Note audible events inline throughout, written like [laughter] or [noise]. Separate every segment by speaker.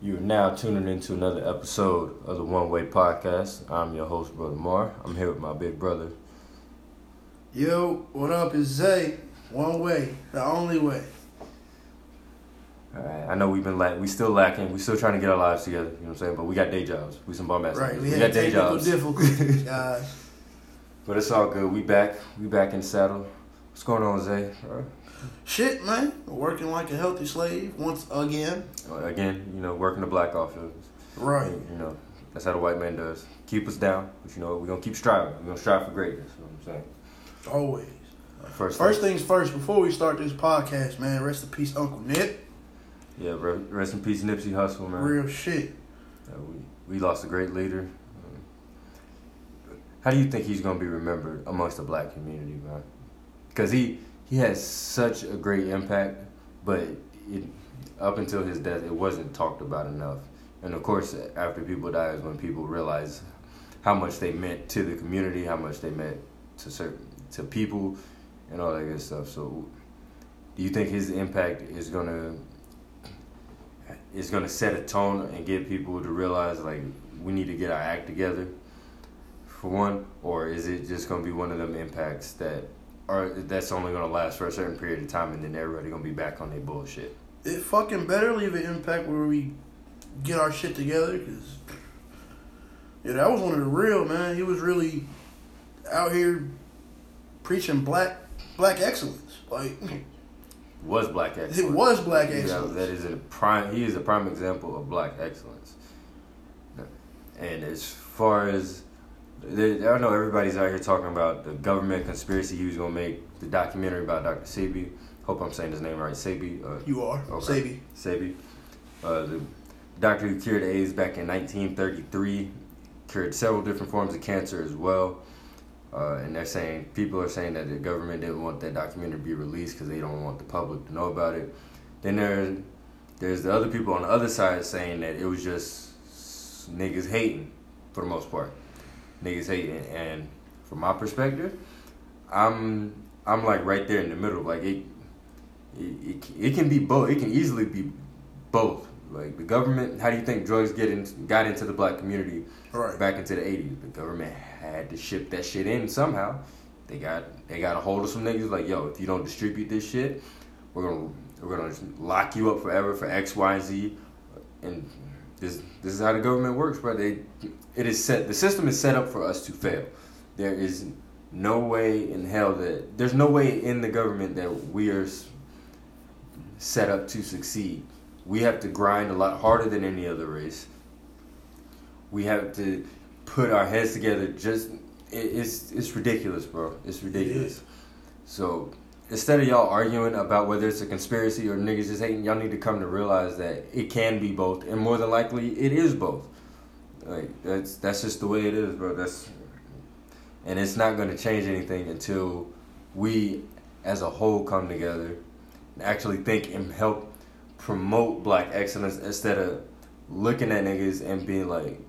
Speaker 1: You are now tuning into another episode of the One Way Podcast. I'm your host, Brother Mar. I'm here with my big brother.
Speaker 2: Yo, what up? It's Zay. One way, the only way.
Speaker 1: All right, I know we've been lack, we still lacking. We still trying to get our lives together. You know what I'm saying? But we got day jobs. We some bum ass.
Speaker 2: Right,
Speaker 1: niggas.
Speaker 2: we,
Speaker 1: We, got day jobs.
Speaker 2: difficulties, [laughs] guys.
Speaker 1: But it's all good. We back. We back in saddle. What's going on, Zay? All right.
Speaker 2: Shit, man. Working like a healthy slave once again.
Speaker 1: Again, you know, working the black office.
Speaker 2: Right.
Speaker 1: You know, that's how the white man does. Keep us down, but you know, we're gonna keep striving. We're gonna strive for greatness. You know what I'm saying?
Speaker 2: Always.
Speaker 1: First,
Speaker 2: First things first, before we start this podcast, man, rest in peace, Uncle Nip.
Speaker 1: yeah, rest in peace, Nipsey Hussle, man.
Speaker 2: Real shit.
Speaker 1: Uh, we we lost a great leader. Um, how do you think he's gonna be remembered amongst the black community, man? Because he he has such a great impact, but it, up until his death, it wasn't talked about enough. And of course, after people die is when people realize how much they meant to the community, how much they meant to certain to people, and all that good stuff. So, do you think his impact is gonna is gonna set a tone and get people to realize like we need to get our act together for one, or is it just gonna be one of them impacts that are that's only gonna last for a certain period of time and then everybody gonna be back on their bullshit?
Speaker 2: It fucking better leave an impact where we get our shit together, because, yeah, that was one of the real, man. He was really out here preaching black black excellence. Like, [laughs]
Speaker 1: Was black [laughs] excellence?
Speaker 2: it was black excellence.
Speaker 1: that is a prime. He is a prime example of black excellence. And as far as there- I know, everybody's out here talking about the government conspiracy. He was gonna make the documentary about Dr. Sebi. Hope I'm saying his name right. Sebi. Uh,
Speaker 2: You are.
Speaker 1: Okay.
Speaker 2: Sabi.
Speaker 1: Sebi. Uh, the doctor who cured AIDS back in 1933 cured several different forms of cancer as well. Uh, and they're saying people are saying that the government didn't want that documentary to be released because they don't want the public to know about it. Then there, there's the other people on the other side saying that it was just niggas hating for the most part. Niggas hating, and from my perspective, I'm I'm like right there in the middle. Like it, it, it, it can be both. It can easily be both. Like the government, how do you think drugs get in, got into the black community
Speaker 2: Right.
Speaker 1: back into the '80s? The government had to ship that shit in somehow. They got they got a hold of some niggas like, yo, if you don't distribute this shit, we're gonna we're gonna lock you up forever for X, Y, Z. And this this is how the government works, bro. They it is set. The system is set up for us to fail. There is no way in hell that there's no way in the government that we are set up to succeed. We have to grind a lot harder than any other race. We have to put our heads together. Just it, it's it's ridiculous, bro. It's ridiculous. So instead of y'all arguing about whether it's a conspiracy or niggas just hating, y'all need to come to realize that it can be both, and more than likely, it is both. Like that's that's just the way it is, bro. That's and it's not going to change anything until we, as a whole, come together and actually think and help promote black excellence instead of looking at niggas and being like,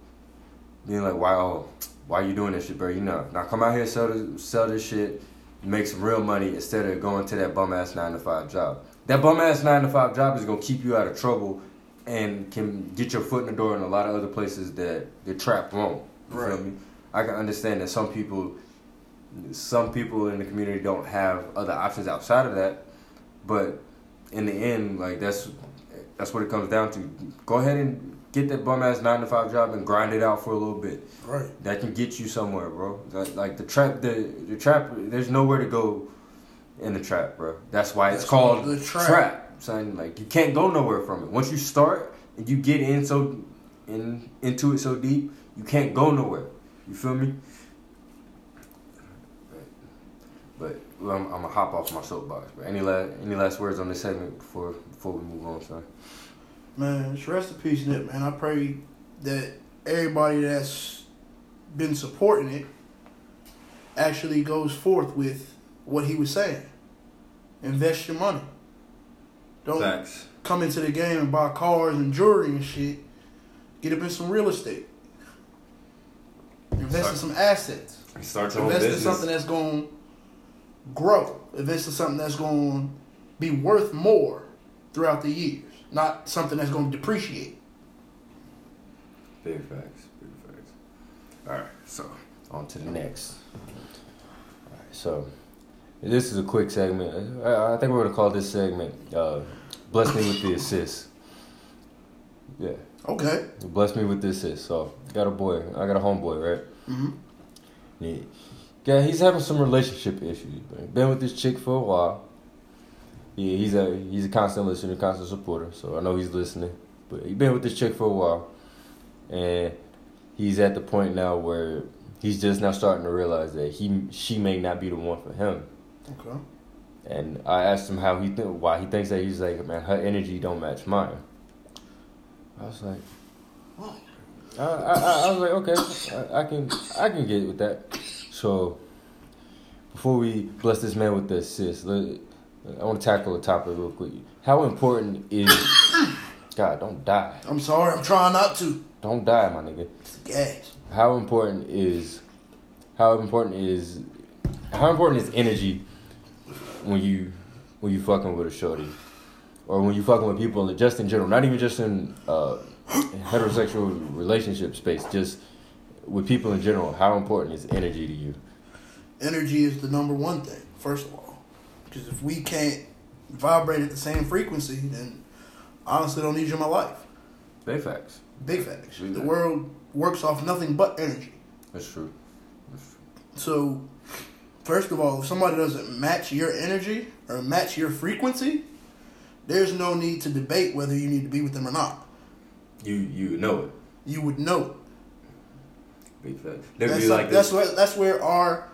Speaker 1: being like, wow, why you doing this shit, bro? You know, now come out here sell this, sell this shit, make some real money instead of going to that bum ass nine to five job. That bum ass nine to five job is gonna keep you out of trouble and can get your foot in the door in a lot of other places that the trap won't. You feel
Speaker 2: Right.
Speaker 1: me? I can understand that some people, some people in the community don't have other options outside of that, but in the end, like that's that's what it comes down to. Go ahead and get that bum ass nine to five job and grind it out for a little bit.
Speaker 2: Right.
Speaker 1: That can get you somewhere, bro. Like, like the trap, the the trap. There's nowhere to go in the trap, bro. That's why it's
Speaker 2: That's
Speaker 1: called
Speaker 2: the
Speaker 1: trap.
Speaker 2: trap.
Speaker 1: Son, like you can't go nowhere from it. Once you start and you get in so in into it so deep, you can't go nowhere. You feel me? But well, I'm, I'm gonna hop off my soapbox. But any last any last words on this segment before before we move on, son?
Speaker 2: Man, just rest in peace, Nip, man. I pray that everybody that's been supporting it actually goes forth with what he was saying. Invest your money. Don't
Speaker 1: Facts.
Speaker 2: come into the game and buy cars and jewelry and shit. Get up in some real estate. Invest in some assets.
Speaker 1: Start your
Speaker 2: Invest in something that's going to grow. Invest in something that's going to be worth more throughout the years. Not something that's going to depreciate.
Speaker 1: Big facts. Big facts. All right, so on to the next. All right, so this is a quick segment. I, I think we're gonna call this segment uh, "Bless Me with the Assist." Yeah.
Speaker 2: Okay.
Speaker 1: Bless me with the assist. So got a boy. I got a homeboy, right?
Speaker 2: Mm-hmm.
Speaker 1: Yeah. Yeah, he's having some relationship issues. Been with this chick for a while. Yeah, he's a he's a constant listener, constant supporter. So I know he's listening. But he's been with this chick for a while, and he's at the point now where he's just now starting to realize that he she may not be the one for him.
Speaker 2: Okay.
Speaker 1: And I asked him how he th- why he thinks that he's like man her energy don't match mine. I was like, I, I, I was like okay, I, I can I can get with that. So before we bless this man with the assist, let, I want to tackle the topic real quick. How important is [coughs] God? Don't die.
Speaker 2: I'm sorry. I'm trying not to.
Speaker 1: Don't die, my nigga.
Speaker 2: It's gas.
Speaker 1: How important is how important is how important is energy when you when you fucking with a shorty or when you fucking with people just in general, not even just in uh, heterosexual relationship space, just with people in general. How important is energy to you?
Speaker 2: Energy is the number one thing, first of all. Because if we can't vibrate at the same frequency, then I honestly don't need you in my life.
Speaker 1: Big facts.
Speaker 2: Big facts.
Speaker 1: Big
Speaker 2: The
Speaker 1: facts.
Speaker 2: world works off nothing but energy.
Speaker 1: That's true. That's true.
Speaker 2: So, first of all, if somebody doesn't match your energy or match your frequency, there's no need to debate whether you need to be with them or not.
Speaker 1: You you know it.
Speaker 2: You would know.
Speaker 1: Big facts.
Speaker 2: That's,
Speaker 1: be like
Speaker 2: that's where that's where our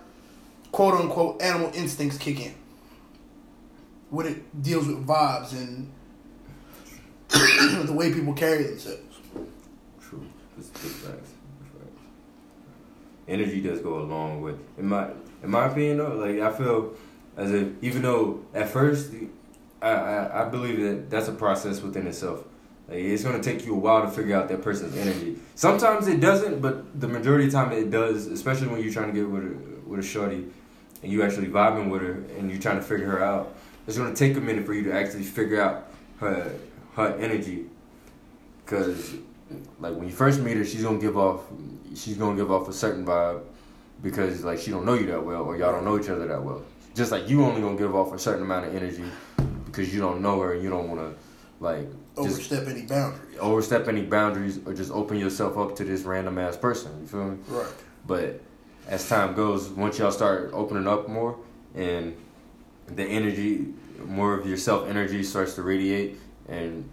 Speaker 2: quote unquote animal instincts kick in. When it deals with vibes and [clears throat] the way people carry themselves.
Speaker 1: True. It's big facts. Energy does go along with. In my in my opinion though, like I feel as if even though at first I, I, I believe that that's a process within itself. Like it's gonna take you a while to figure out that person's energy. Sometimes it doesn't, but the majority of the time it does, especially when you're trying to get with a with a shorty and you actually vibing with her and you're trying to figure her out. It's gonna take a minute for you to actually figure out her her energy. Cause like when you first meet her, she's gonna give off she's gonna give off a certain vibe because like she don't know you that well or y'all don't know each other that well. Just like you only gonna give off a certain amount of energy because you don't know her and you don't wanna like
Speaker 2: Overstep any boundaries.
Speaker 1: overstep any boundaries or just open yourself up to this random ass person. You feel me?
Speaker 2: Right.
Speaker 1: But as time goes, once y'all start opening up more and the energy, more of your self energy starts to radiate and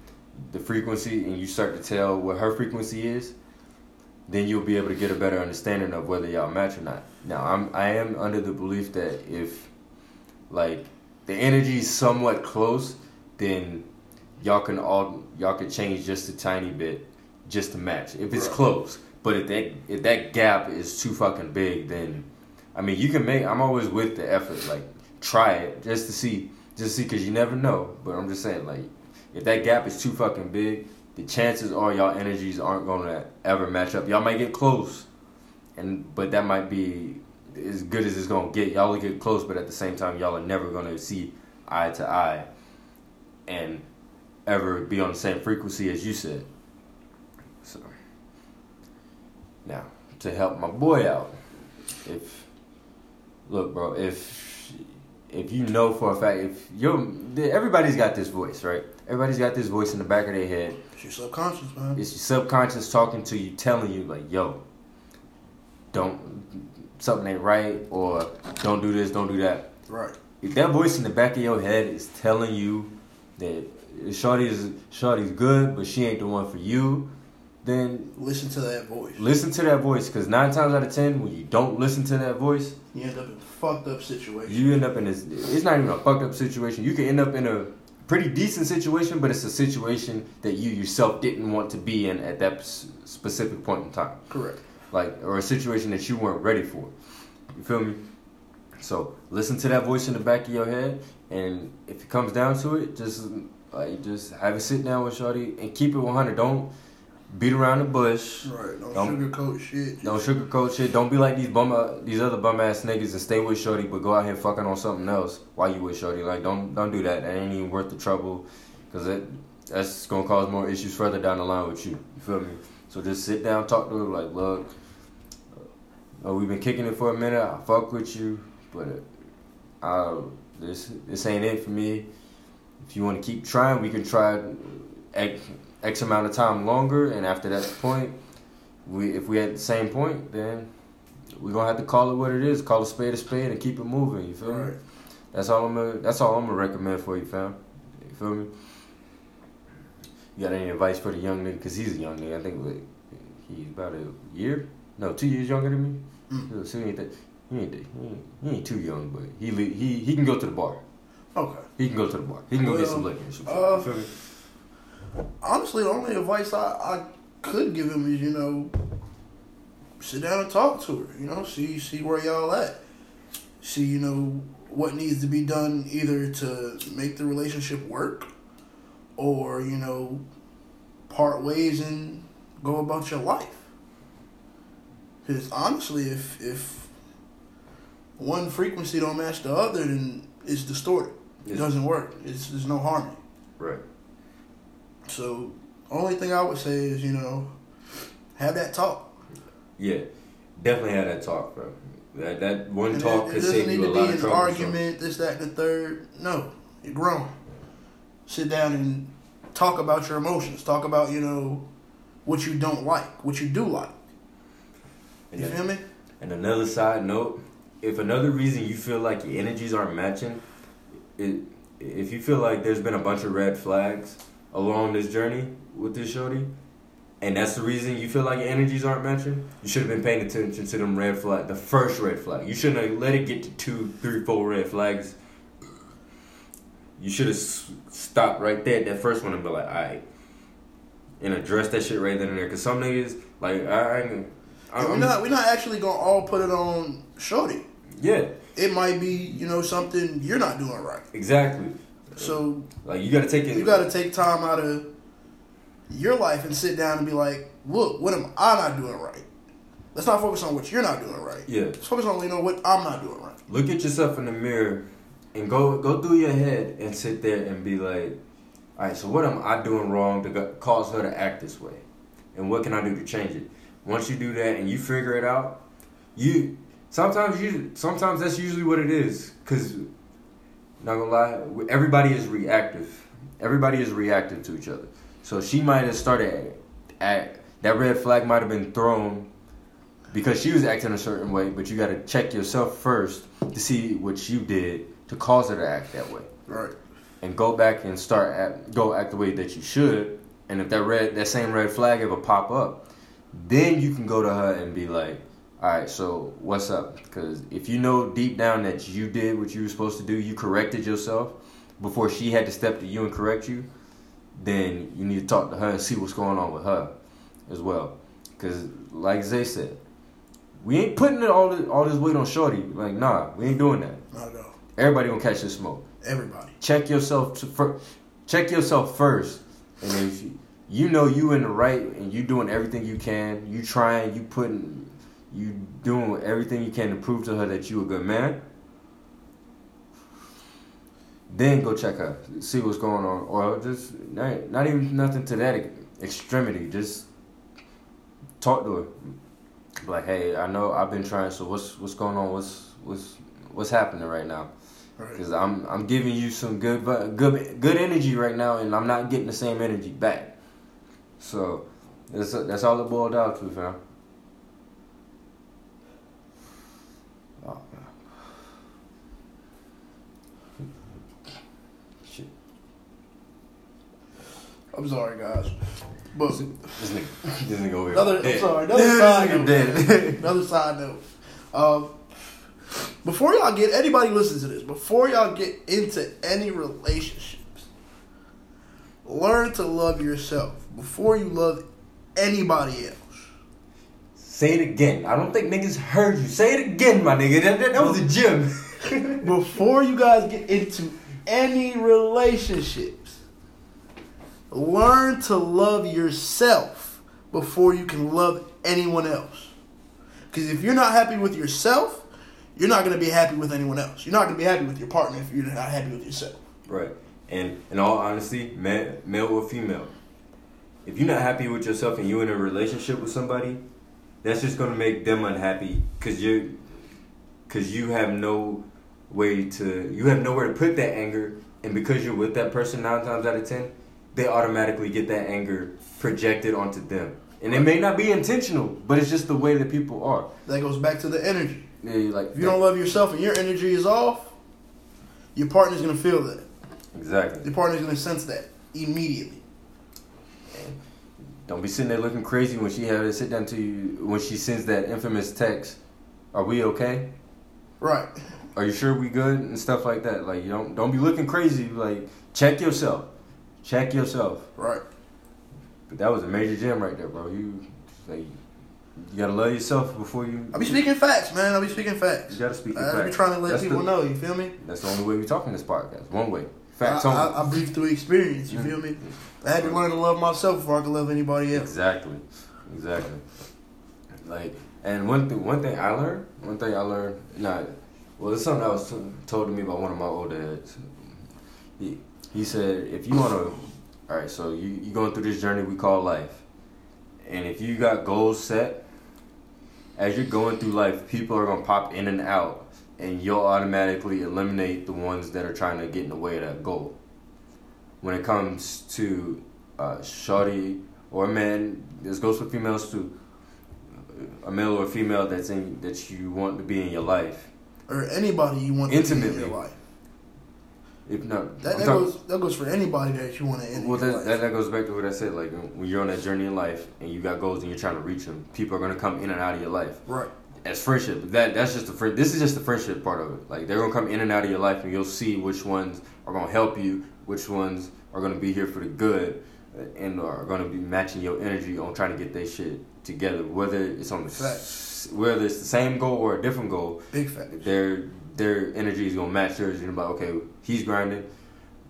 Speaker 1: the frequency, and you start to tell what her frequency is, then you'll be able to get a better understanding of whether y'all match or not. Now, I'm I am under the belief that if like the energy is somewhat close, then y'all can all y'all can change just a tiny bit just to match if it's
Speaker 2: Right.
Speaker 1: close. But if that if that gap is too fucking big, then I mean you can make. I'm always with the effort. Like try it just to see, just to see, cause you never know. But I'm just saying, like if that gap is too fucking big, the chances are y'all energies aren't gonna ever match up. Y'all might get close, and but that might be as good as it's gonna get. Y'all will get close, but at the same time, y'all are never gonna see eye to eye, and ever be on the same frequency as you said. So now to help my boy out, if look, bro, if if you know for a fact, if you're everybody's got this voice, right? Everybody's got this voice in the back of their head.
Speaker 2: It's your subconscious, man.
Speaker 1: It's your subconscious talking to you, telling you like, "Yo, don't something ain't right," or "Don't do this, don't do that."
Speaker 2: Right.
Speaker 1: If that voice in the back of your head is telling you that Shorty is Shorty's good, but she ain't the one for you, then
Speaker 2: Listen to that voice.
Speaker 1: listen to that voice. Because nine times out of ten, when you don't listen to that voice,
Speaker 2: You end up in a fucked up situation.
Speaker 1: you end up in this. It's not even a fucked up situation. You can end up in a pretty decent situation, but it's a situation that you yourself didn't want to be in at that specific point in time.
Speaker 2: Correct.
Speaker 1: like or a situation that you weren't ready for. You feel me? So listen to that voice in the back of your head, and if it comes down to it, just like just have a sit down with Shorty and keep it 100. Don't beat around the bush.
Speaker 2: Right. Don't,
Speaker 1: Don't-
Speaker 2: sugarcoat shit.
Speaker 1: Don't sugarcoat shit. Don't be like these bum these other bum ass niggas and stay with Shorty, but go out here fucking on something else while you with Shorty. Like don't don't do that. That ain't even worth the trouble, cause it that's gonna cause more issues further down the line with you. You feel me? So just sit down, talk to her like, look, uh, we've been kicking it for a minute. I fuck with you, but uh, this this ain't it for me. If you want to keep trying, we can try X, X amount of time longer, and after that point, we if we at the same point, then we're gonna have to call it what it is. Call a spade a spade and keep it moving. You feel
Speaker 2: Right.
Speaker 1: me? That's all I'm gonna. That's all I'm gonna recommend for you, fam. You feel me? You got any advice for the young nigga? Cause he's a young nigga. I think like, he's about a year, no, two years younger than me.
Speaker 2: Mm.
Speaker 1: So he ain't that. He ain't, that- he ain't, he ain't too young, but he he he can go to the bar.
Speaker 2: Okay.
Speaker 1: He can go to the bar. He can go get some liquor. or some shit.
Speaker 2: uh,
Speaker 1: You feel me?
Speaker 2: Honestly, the only advice I, I could give him is, you know, sit down and talk to her. You know, see see where y'all at. See, you know, what needs to be done either to make the relationship work or, you know, part ways and go about your life. Because honestly, if if one frequency don't match the other, then it's distorted. It
Speaker 1: Yes.
Speaker 2: doesn't work. It's there's no harmony.
Speaker 1: Right.
Speaker 2: So, only thing I would say is, you know, have that talk.
Speaker 1: Yeah. Definitely have that talk, bro. That that one
Speaker 2: And
Speaker 1: talk
Speaker 2: it, it
Speaker 1: could
Speaker 2: doesn't
Speaker 1: save
Speaker 2: need
Speaker 1: you a
Speaker 2: to
Speaker 1: lot
Speaker 2: be
Speaker 1: of
Speaker 2: an
Speaker 1: trouble. so-
Speaker 2: argument, this, that, the third. No, you're grown. Sit down and talk about your emotions. Talk about, you know, what you don't like, what you do like.
Speaker 1: And
Speaker 2: You
Speaker 1: then-
Speaker 2: feel me?
Speaker 1: And another side note, if another reason you feel like your energies aren't matching, it, if you feel like there's been a bunch of red flags along this journey with this shorty, and that's the reason you feel like your energies aren't matching, you should have been paying attention to them red flag, the first red flag. You shouldn't have let it get to two, three, four red flags. You should have stopped right there at that first one and be like, alright. And address that shit right then and there. Because some niggas, like, I ain't.
Speaker 2: We're not we're not actually gonna all put it on Shorty.
Speaker 1: Yeah,
Speaker 2: It might be, you know, something you're not doing right.
Speaker 1: exactly.
Speaker 2: So
Speaker 1: Like you gotta take it.
Speaker 2: you got to take time out of your life and sit down and be like, look, what am I not doing right? Let's not focus on what you're not doing right.
Speaker 1: Yeah.
Speaker 2: Let's focus on you know what I'm not doing right.
Speaker 1: Look at yourself in the mirror, and go go through your head and sit there and be like, all right. So what am I doing wrong to cause her to act this way, and what can I do to change it? Once you do that and you figure it out, you sometimes you sometimes that's usually what it is. Cause not gonna lie, everybody is reactive. Everybody is reactive to each other. So she might have started at that red flag might have been thrown because she was acting a certain way, but you got to check yourself first to see what you did to cause her to act that way,
Speaker 2: Right.
Speaker 1: and go back and start act, go act the way that you should. And if that red that same red flag ever pop up, then you can go to her and be like, "All right, so what's up?" Because if you know deep down that you did what you were supposed to do, you corrected yourself before she had to step to you and correct you, then you need to talk to her and see what's going on with her as well. Because like Zay said, we ain't putting it all this, all this weight on Shorty. Like, nah, we ain't doing that.
Speaker 2: Not at all.
Speaker 1: Everybody gonna catch this smoke.
Speaker 2: Everybody.
Speaker 1: Check yourself to fir- check yourself first, and if you, you know you in the right and you doing everything you can, you trying, you putting, you doing everything you can to prove to her that you a good man. Then go check her, see what's going on, or just not, not even nothing to that extremity. Just talk to her, like, hey, I know I've been trying. So what's what's going on? What's what's what's happening right now?
Speaker 2: Right.
Speaker 1: Because I'm I'm giving you some good good good energy right now, and I'm not getting the same energy back. So that's that's all it boiled down to, fam. Oh. Shit.
Speaker 2: I'm sorry, guys. But
Speaker 1: This nigga, this nigga over here.
Speaker 2: Another- I'm sorry, another side note. [laughs] another side note. Um, before y'all get anybody listens to this, before y'all get into any relationships, learn to love yourself before you love anybody else.
Speaker 1: Say it again. I don't think niggas heard you. Say it again, my nigga. That, that, that was a gym. [laughs]
Speaker 2: Before you guys get into any relationships, learn to love yourself before you can love anyone else. Because if you're not happy with yourself, you're not going to be happy with anyone else. You're not going to be happy with your partner if you're not happy with yourself.
Speaker 1: Right. And in all honesty, male, male or female, if you're not happy with yourself and you're in a relationship with somebody, that's just gonna make them unhappy because you because you have no way to you have nowhere to put that anger, and because you're with that person nine times out of ten, they automatically get that anger projected onto them. And it may not be intentional, but it's just the way that people are.
Speaker 2: That goes back to the energy.
Speaker 1: Yeah, like
Speaker 2: If you don't love yourself and your energy is off, your partner's gonna feel that.
Speaker 1: exactly.
Speaker 2: Your partner's gonna sense that immediately.
Speaker 1: Don't be sitting there looking crazy when she had to sit down to you when she sends that infamous text. Are we okay?
Speaker 2: Right.
Speaker 1: Are you sure we good and stuff like that? Like you don't don't be looking crazy. Like check yourself, check yourself.
Speaker 2: Right.
Speaker 1: But that was a major gem right there, bro. You like you gotta love yourself before you.
Speaker 2: I be speaking facts, man. I be speaking facts.
Speaker 1: You gotta speak.
Speaker 2: I be trying to let
Speaker 1: That's
Speaker 2: people
Speaker 1: the,
Speaker 2: know. You feel me?
Speaker 1: That's the only way we talk in this podcast. One way. Facts
Speaker 2: I. I, I breathe through experience. You feel me? I had to learn to love myself before I could love anybody else.
Speaker 1: Exactly, exactly. Like, and one thing, one thing I learned, one thing I learned, not, well, it's something that was told to me by one of my old dads. He, he said, if you want to, all right, so you you going through this journey we call life, and if you got goals set, as you're going through life, people are gonna pop in and out, and you'll automatically eliminate the ones that are trying to get in the way of that goal. When it comes to uh, shawty or a man, this goes for females too. A male or a female that's in that you want to be in your life.
Speaker 2: Or anybody you want to be in your life.
Speaker 1: If not,
Speaker 2: That, that
Speaker 1: talking-
Speaker 2: goes that goes for anybody that you want to
Speaker 1: well,
Speaker 2: in your
Speaker 1: that,
Speaker 2: life.
Speaker 1: that that goes back to what I said. Like when you're on that journey in life and you got goals and you're trying to reach them, people are gonna come in and out of your life.
Speaker 2: right.
Speaker 1: As friendship. That that's just the friend. This is just the friendship part of it. Like they're gonna come in and out of your life, and you'll see which ones are gonna help you, which ones are gonna be here for the good, uh, and are gonna be matching your energy on trying to get their shit together. Whether it's on the s- whether it's the same goal or a different goal,
Speaker 2: Big fact.
Speaker 1: their their energy is gonna match yours. You're like, okay, he's grinding.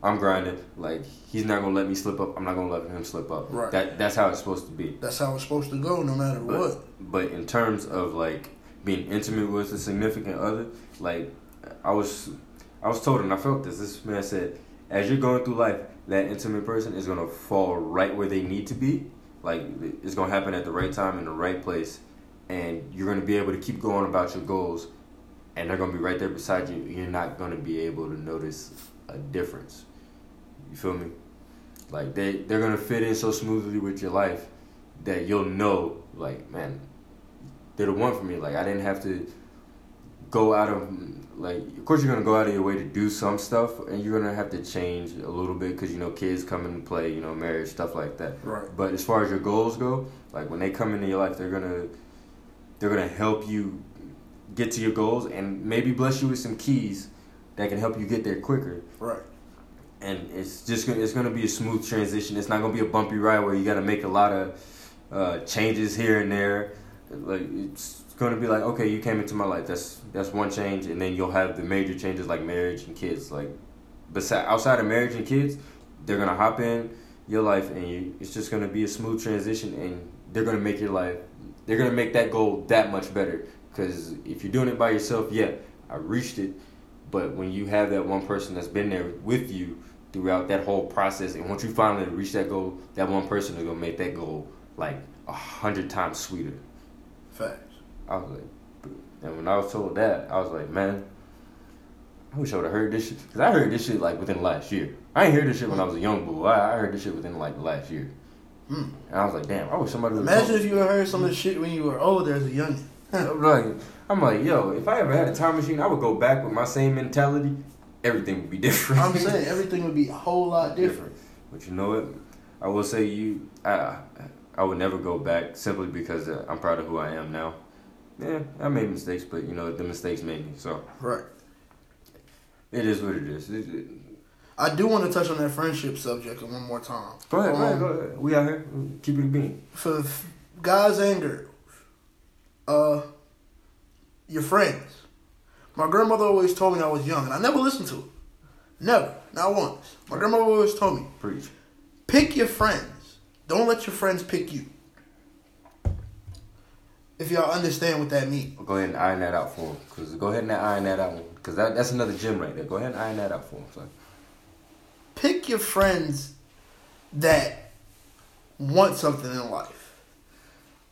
Speaker 1: I'm grinding. Like he's not gonna let me slip up. I'm not gonna let him slip up.
Speaker 2: Right.
Speaker 1: That that's how it's supposed to be.
Speaker 2: That's how it's supposed to go, no matter
Speaker 1: But,
Speaker 2: what.
Speaker 1: but in terms of like being intimate with a significant other, like I was, I was told and I felt this. This man said, as you're going through life, that intimate person is gonna fall right where they need to be. Like it's gonna happen at the right time in the right place, and you're gonna be able to keep going about your goals, and they're gonna be right there beside you. You're not gonna be able to notice a difference. You feel me? Like they they're gonna fit in so smoothly with your life that you'll know, like, man, they're the one for me. Like I didn't have to go out of like. Of course, you're gonna go out of your way to do some stuff, and you're gonna have to change a little bit because you know kids come into play, you know, marriage stuff like that.
Speaker 2: Right.
Speaker 1: But as far as your goals go, like when they come into your life, they're gonna they're gonna help you get to your goals and maybe bless you with some keys that can help you get there quicker
Speaker 2: Right.
Speaker 1: and it's just gonna it's gonna be a smooth transition. It's not gonna be a bumpy ride where you got to make a lot of uh, changes here and there. Like it's gonna be like, okay, you came into my life. That's that's one change, and then you'll have the major changes like marriage and kids. Like, beside outside of marriage and kids, they're gonna hop in your life, and you, it's just gonna be a smooth transition, and they're gonna make your life. They're gonna make that goal that much better. Because if you're doing it by yourself, yeah, I reached it. But when you have that one person that's been there with you throughout that whole process, and once you finally reach that goal, that one person is gonna make that goal like a hundred times sweeter.
Speaker 2: Facts.
Speaker 1: I was like, and when I was told that, I was like, man, I wish I would have heard this shit. Cause I heard this shit like within last year. I ain't heard this shit when I was a young boy. I, I heard this shit within like the last year.
Speaker 2: Hmm.
Speaker 1: And I was like, damn, I wish somebody would
Speaker 2: Imagine if you had heard some of the shit when you were older as a youngin. [laughs]
Speaker 1: I'm like, I'm like, yo, if I ever had a time machine, I would go back with my same mentality. Everything would be [laughs] different.
Speaker 2: I'm saying everything would be a whole lot different.
Speaker 1: But you know what? I will say you, I, I would never go back simply because uh, I'm proud of who I am now. Yeah, I made mistakes, but you know the mistakes made me. So
Speaker 2: Right.
Speaker 1: it is what it is. It- it-
Speaker 2: I do want to touch on that friendship subject one more time.
Speaker 1: go ahead, go ahead,
Speaker 2: Um,
Speaker 1: go ahead. We out here. Keep it bean.
Speaker 2: For guys and girls, uh, your friends. My grandmother always told me I was young, and I never listened to it. Never, not once. My grandmother always told me,
Speaker 1: Preach.
Speaker 2: pick your friends. Don't let your friends pick you. If y'all understand what that means.
Speaker 1: Go ahead and iron that out for him. Cause go ahead and iron that out. Cause that, that's another gym right there. Go ahead and iron that out for him. So.
Speaker 2: Pick your friends that want something in life,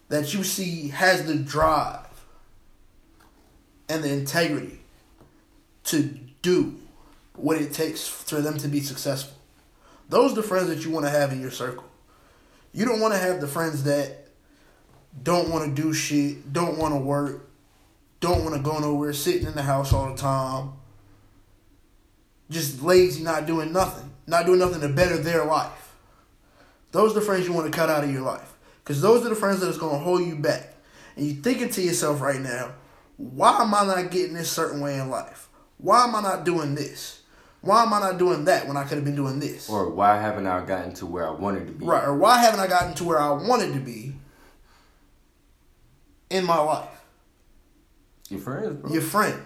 Speaker 2: that you see has the drive and the integrity to do what it takes for them to be successful. Those are the friends that you want to have in your circle. You don't want to have the friends that don't want to do shit, don't want to work, don't want to go nowhere, sitting in the house all the time, just lazy, not doing nothing, not doing nothing to better their life. Those are the friends you want to cut out of your life. Because those are the friends that's going to hold you back. And you're thinking to yourself right now, why am I not getting this certain way in life? Why am I not doing this? Why am I not doing that when I could have been doing this?
Speaker 1: Or why haven't I gotten to where I wanted to be?
Speaker 2: Right. Or why haven't I gotten to where I wanted to be in my life?
Speaker 1: Your friends, bro.
Speaker 2: Your friends.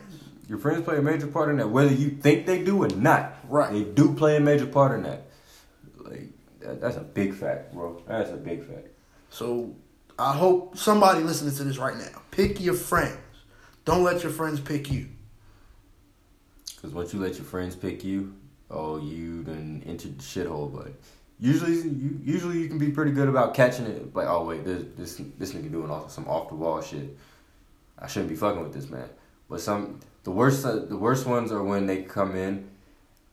Speaker 1: Your friends play a major part in that, whether you think they do or not.
Speaker 2: Right.
Speaker 1: They do play a major part in that. Like that, that's a big fact, bro. That's a big fact.
Speaker 2: So I hope somebody listening to this right now, pick your friends. Don't let your friends pick you.
Speaker 1: Because once you let your friends pick you, oh, you done entered the shithole. But usually, you usually you can be pretty good about catching it. Like, oh wait, this this this nigga doing off, some off the wall shit. I shouldn't be fucking with this man. But some the worst uh, the worst ones are when they come in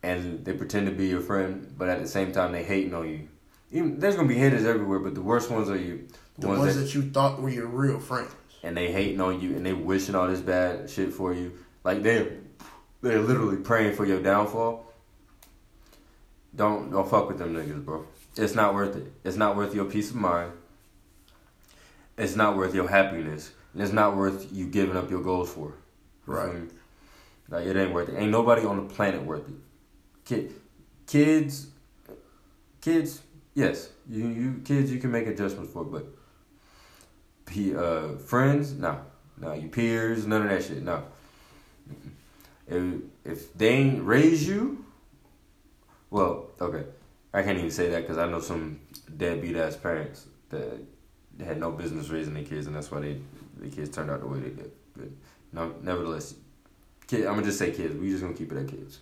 Speaker 1: and they pretend to be your friend, but at the same time they hating on you. Even there's gonna be haters everywhere, but the worst ones are you.
Speaker 2: The, ones, ones that, that, you thought were your real friends.
Speaker 1: And they hating on you and they wishing all this bad shit for you. Like they're they're literally praying for your downfall. Don't don't fuck with them niggas, bro. It's not worth it. It's not worth your peace of mind. It's not worth your happiness. And it's not worth you giving up your goals for.
Speaker 2: Right.
Speaker 1: Like it ain't worth it. Ain't nobody on the planet worth it. Kid, kids, kids. Yes, you you kids you can make adjustments for, but p uh friends no no your peers none of that shit no. If if they ain't raise you, well okay, I can't even say that because I know some deadbeat ass parents that had no business raising their kids and that's why they the kids turned out the way they did. But no, nevertheless, kid, I'm gonna just say kids. We just gonna keep it at kids.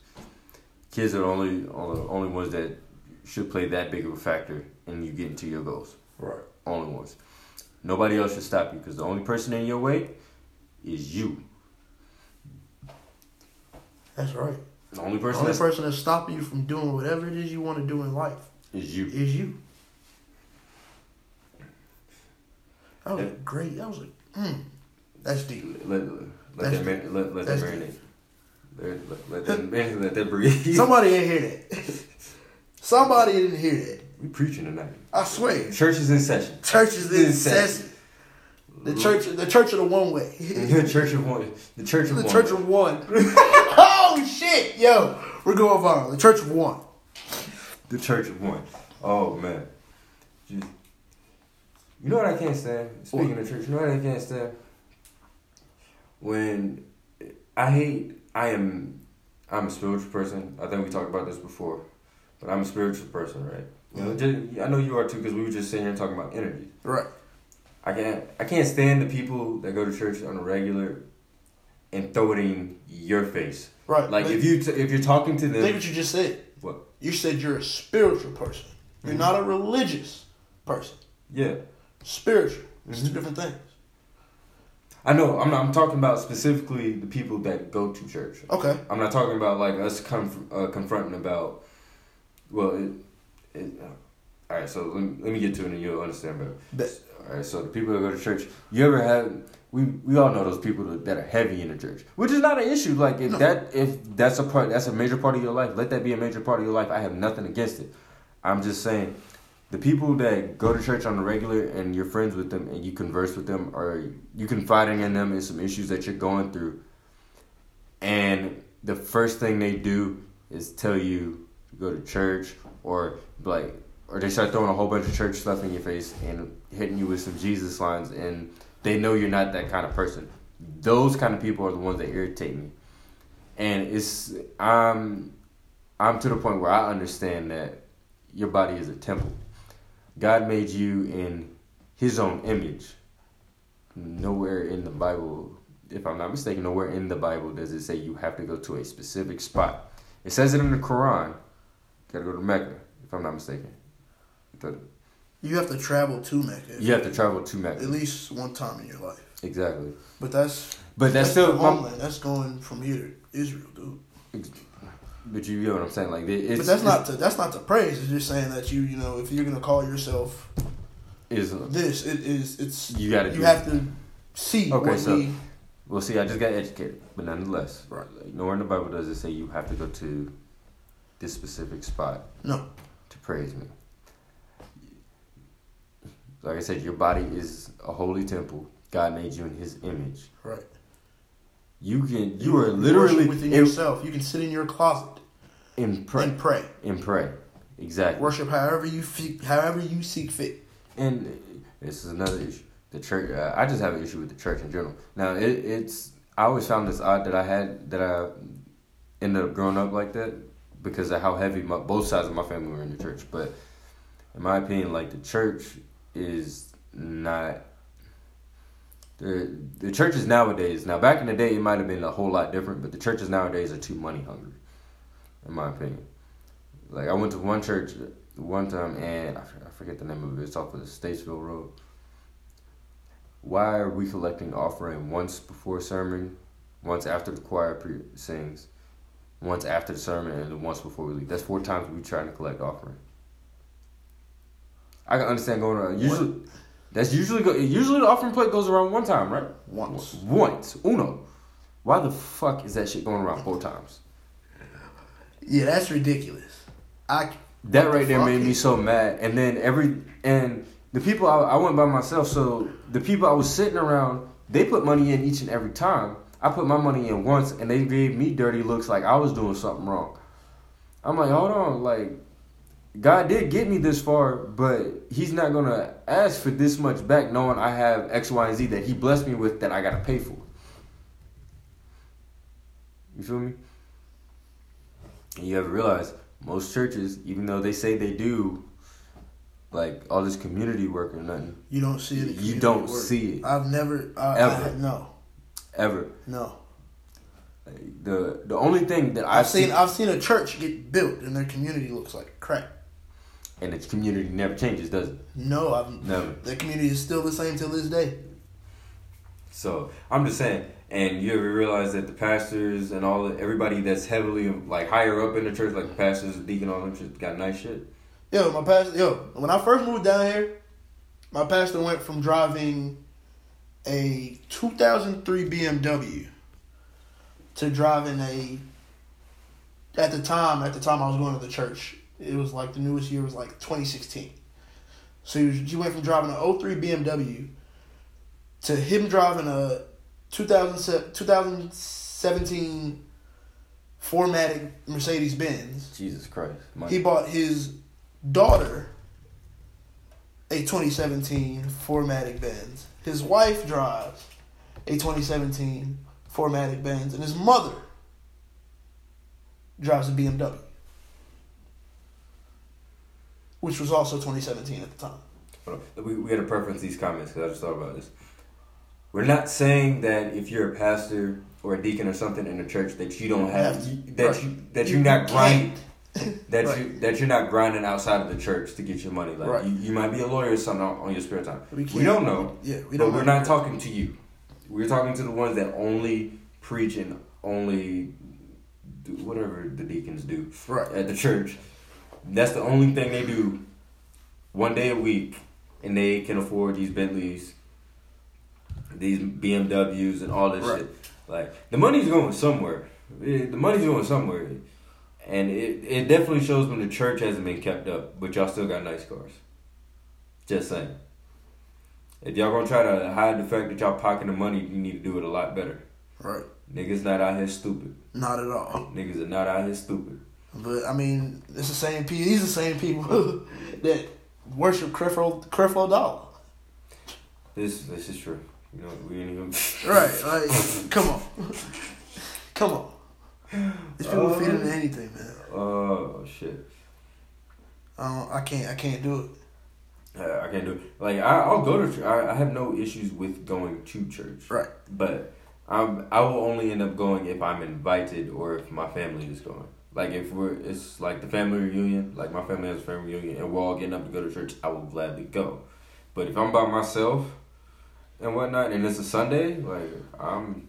Speaker 1: Kids are the only only ones that should play that big of a factor in you getting to your goals.
Speaker 2: Right.
Speaker 1: Only ones. Nobody else should stop you because the only person in your way is you.
Speaker 2: That's right.
Speaker 1: The only person.
Speaker 2: The only that's, person that's stopping you from doing whatever it is you want to do in life
Speaker 1: is you.
Speaker 2: Is you. That was great. That was a. Mm, that's deep.
Speaker 1: Let, let, let that, let, let that marinate. Let, let, let, that, let that breathe. [laughs] [laughs]
Speaker 2: Somebody didn't hear that. Somebody didn't hear that.
Speaker 1: We preaching tonight.
Speaker 2: I swear.
Speaker 1: Church is in session.
Speaker 2: Church is in, in session. session. The church, the church of the one way. [laughs]
Speaker 1: the church of one. The church of
Speaker 2: the
Speaker 1: one.
Speaker 2: church of one. Shit, yo, we're going viral. The church of one.
Speaker 1: The church of one. Oh man. You know what I can't stand? Speaking what? of church, you know what I can't stand? when I hate, I am, I'm a spiritual person. I think we talked about this before, but I'm a spiritual person, right? You know, just, I know you are too, because we were just sitting here talking about energy.
Speaker 2: Right.
Speaker 1: I can't, I can't stand the people that go to church on a regular and throw it in your face.
Speaker 2: Right.
Speaker 1: Like if you, t- if you're talking to them.
Speaker 2: Think what you just said.
Speaker 1: What?
Speaker 2: You said you're a spiritual person. You're mm-hmm. not a religious person.
Speaker 1: Yeah.
Speaker 2: Spiritual. It's mm-hmm. two different things.
Speaker 1: I know. I'm not. I'm talking about specifically the people that go to church.
Speaker 2: Okay.
Speaker 1: I'm not talking about like us conf- uh, confronting about. Well, it, it, uh, all right. So let me, let me get to it, and you'll understand better.
Speaker 2: Bet.
Speaker 1: All right. So the people that go to church, you ever have? We we all know those people that are heavy in the church, which is not an issue. Like if no. that if that's a part, that's a major part of your life. Let that be a major part of your life. I have nothing against it. I'm just saying the people that go to church on the regular and you're friends with them and you converse with them or you confiding in them in some issues that you're going through and the first thing they do is tell you to go to church or like or they start throwing a whole bunch of church stuff in your face and hitting you with some Jesus lines and they know you're not that kind of person. Those kind of people are the ones that irritate me. And it's I'm I'm to the point where I understand that your body is a temple God made you in His own image. Nowhere in the Bible, if I'm not mistaken, nowhere in the Bible does it say you have to go to a specific spot. It says it in the Quran. Gotta go to Mecca, if I'm not mistaken.
Speaker 2: You have to travel to Mecca.
Speaker 1: You have to travel to Mecca.
Speaker 2: at least one time in your life.
Speaker 1: Exactly.
Speaker 2: But that's
Speaker 1: But that's,
Speaker 2: that's
Speaker 1: still
Speaker 2: the
Speaker 1: my-
Speaker 2: homeland. That's going from here to Israel, dude.
Speaker 1: But you get what I'm saying? Like it- it's
Speaker 2: but that's not to that's not to praise. It's just saying that you you know if you're gonna call yourself
Speaker 1: is
Speaker 2: this, it is it's
Speaker 1: you got to
Speaker 2: you have to see
Speaker 1: Okay, so-
Speaker 2: we
Speaker 1: Well, see, I just got educated, but nonetheless,
Speaker 2: Right.
Speaker 1: like, nowhere in the Bible does it say you have to go to this specific spot
Speaker 2: no
Speaker 1: to praise me. Like I said, your body is a holy temple. God made you in His image.
Speaker 2: right.
Speaker 1: You can, you are literally
Speaker 2: within
Speaker 1: in,
Speaker 2: yourself. You can sit in your closet
Speaker 1: in pray,
Speaker 2: and pray.
Speaker 1: and pray. Exactly.
Speaker 2: Worship however you fe- however you see fit.
Speaker 1: And this is another issue. The church. Uh, I just have an issue with the church in general. Now, it, it's. I always found this odd that I had that I ended up growing up like that because of how heavy my, both sides of my family were in the church. But in my opinion, like the church is not. The the churches nowadays. Now, back in the day, it might have been a whole lot different, but the churches nowadays are too money hungry, in my opinion. Like I went to one church one time, and I forget, the name of it. It's off of the Statesville Road. Why are we collecting offering once before sermon, once after the choir pre- sings, once after the sermon, and once before we leave? That's four times we're trying to collect offering. I can understand going around. Usually, that's usually go, usually the offering plate goes around one time, right?
Speaker 2: Once.
Speaker 1: Once, uno. Why the fuck is that shit going around four times?
Speaker 2: Yeah, that's ridiculous. I
Speaker 1: That
Speaker 2: What the
Speaker 1: right there made me so mad. And then every and the people I, I went by myself, so the people I was sitting around, they put money in each and every time. I put my money in once, and they gave me dirty looks like I was doing something wrong. I'm like, hold on, like God did get me this far, but He's not gonna ask for this much back, knowing I have X, Y, and Z that He blessed me with that I gotta pay for. You feel me? And you ever realize most churches, even though they say they do, like all this community work or nothing,
Speaker 2: you don't see it.
Speaker 1: You don't
Speaker 2: work.
Speaker 1: see it.
Speaker 2: I've never. I,
Speaker 1: Ever.
Speaker 2: I, no,
Speaker 1: ever.
Speaker 2: no.
Speaker 1: Like, the the only thing that I've
Speaker 2: I've seen.
Speaker 1: seen,
Speaker 2: I've seen a church get built and their community looks like crap.
Speaker 1: And the community never changes, does it?
Speaker 2: No, I've.
Speaker 1: Never.
Speaker 2: The community is still the same till this day.
Speaker 1: So I'm just saying, and you ever realize that the pastors and all the, everybody that's heavily like higher up in the church, like the pastors, the deacon, all them shit, got nice shit.
Speaker 2: Yo, my pastor. Yo, when I first moved down here, my pastor went from driving a 2003 BMW to driving a. At the time, at the time I was going to the church, it was like the newest year was like 2016. So he, was, he went from driving an 03 BMW to him driving a 2007, 2017 4matic Mercedes Benz.
Speaker 1: Jesus Christ,
Speaker 2: He bought his daughter a 2017 4matic Benz. His wife drives a 2017 4matic Benz, and his mother drives a BMW, which was also 2017 at the time.
Speaker 1: We we got to preference these comments because I just thought about this. We're not saying that if you're a pastor or a deacon or something in the church that you don't have,
Speaker 2: Have
Speaker 1: that
Speaker 2: right.
Speaker 1: you that
Speaker 2: You
Speaker 1: you're not grinding that
Speaker 2: Right.
Speaker 1: you that you're not grinding outside of the church to get your money. Like
Speaker 2: Right.
Speaker 1: you, you might be a lawyer or something on, on your spare time.
Speaker 2: We
Speaker 1: We, don't know,
Speaker 2: Yeah, we don't.
Speaker 1: But
Speaker 2: we're
Speaker 1: not talking to you. We're talking to the ones that only preach and only do whatever the deacons do
Speaker 2: Right.
Speaker 1: at the church. That's the only thing they do one day a week, and they can afford these Bentleys, these BMWs, and all this
Speaker 2: Right.
Speaker 1: shit. Like the money's going somewhere. It- the money's going somewhere, and it it definitely shows when the church hasn't been kept up. But y'all still got nice cars. Just saying. If y'all gonna try to hide the fact that y'all pocketing the money, you need to do it a lot better.
Speaker 2: Right.
Speaker 1: Niggas not out here stupid.
Speaker 2: Not at all.
Speaker 1: Niggas are not out here stupid.
Speaker 2: But I mean, it's the same people. These are the same people [laughs] that worship Creflo Creflo Dollar.
Speaker 1: This this is true. You know, we ain't even [laughs]
Speaker 2: Right. Like, come on, come on. These people
Speaker 1: Uh,
Speaker 2: feed into anything, man.
Speaker 1: Oh shit.
Speaker 2: I I can't. I can't do it.
Speaker 1: Uh, I can't do it. Like I, I'll go to. Church. I, I have no issues with going to church.
Speaker 2: Right.
Speaker 1: But I'm. I will only end up going if I'm invited or if my family is going. Like if we're it's like the family reunion, like my family has a family reunion, and we're all getting up to go to church, I will gladly go. But if I'm by myself and whatnot, and it's a Sunday, like I'm,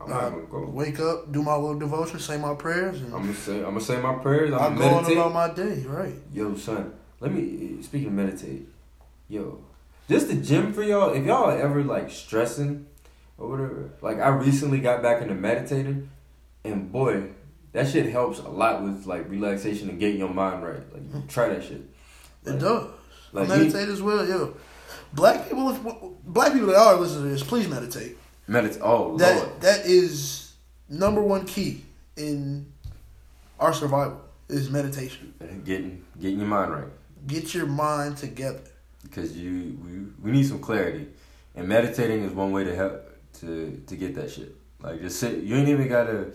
Speaker 1: I'm not
Speaker 2: Uh,
Speaker 1: gonna go.
Speaker 2: Wake up, do my little devotion, say my prayers, and
Speaker 1: I'm gonna say I'm gonna say my prayers. I'm
Speaker 2: I'm going
Speaker 1: meditate.
Speaker 2: about my day. Right.
Speaker 1: Yo, son, let me speaking of meditate. Yo, just the gym for y'all. If y'all are ever like stressing or whatever, like I recently got back into meditating, and boy, that shit helps a lot with like relaxation and getting your mind right. Like try that shit.
Speaker 2: It does.
Speaker 1: Like
Speaker 2: meditate as well, yo. Black people, if, black people that are listening to this, please meditate.
Speaker 1: Meditate. Oh
Speaker 2: That
Speaker 1: lord.
Speaker 2: that is number one key in our survival is meditation.
Speaker 1: Getting getting your mind right.
Speaker 2: Get your mind together.
Speaker 1: because you we, we need some clarity and meditating is one way to help to to get that shit like just sit you ain't even gotta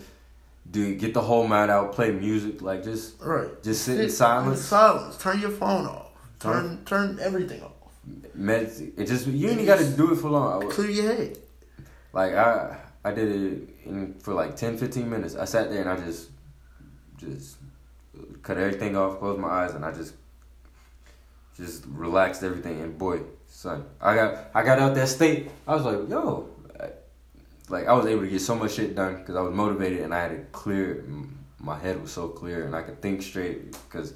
Speaker 1: do get the whole mind out play music like just
Speaker 2: Right.
Speaker 1: just sit in
Speaker 2: In
Speaker 1: silence
Speaker 2: silence. Turn your phone off.
Speaker 1: Turn-
Speaker 2: Turn turn everything off.
Speaker 1: meditate it just you ain't gotta do it for long was-
Speaker 2: Clear your head.
Speaker 1: like i i did it in for like 10 15 minutes i sat there and i just just cut everything off closed my eyes and i just just relaxed everything and boy son i got i got out that state i was like yo like i was able to get so much shit done because i was motivated and i had it clear my head was so clear and i could think straight because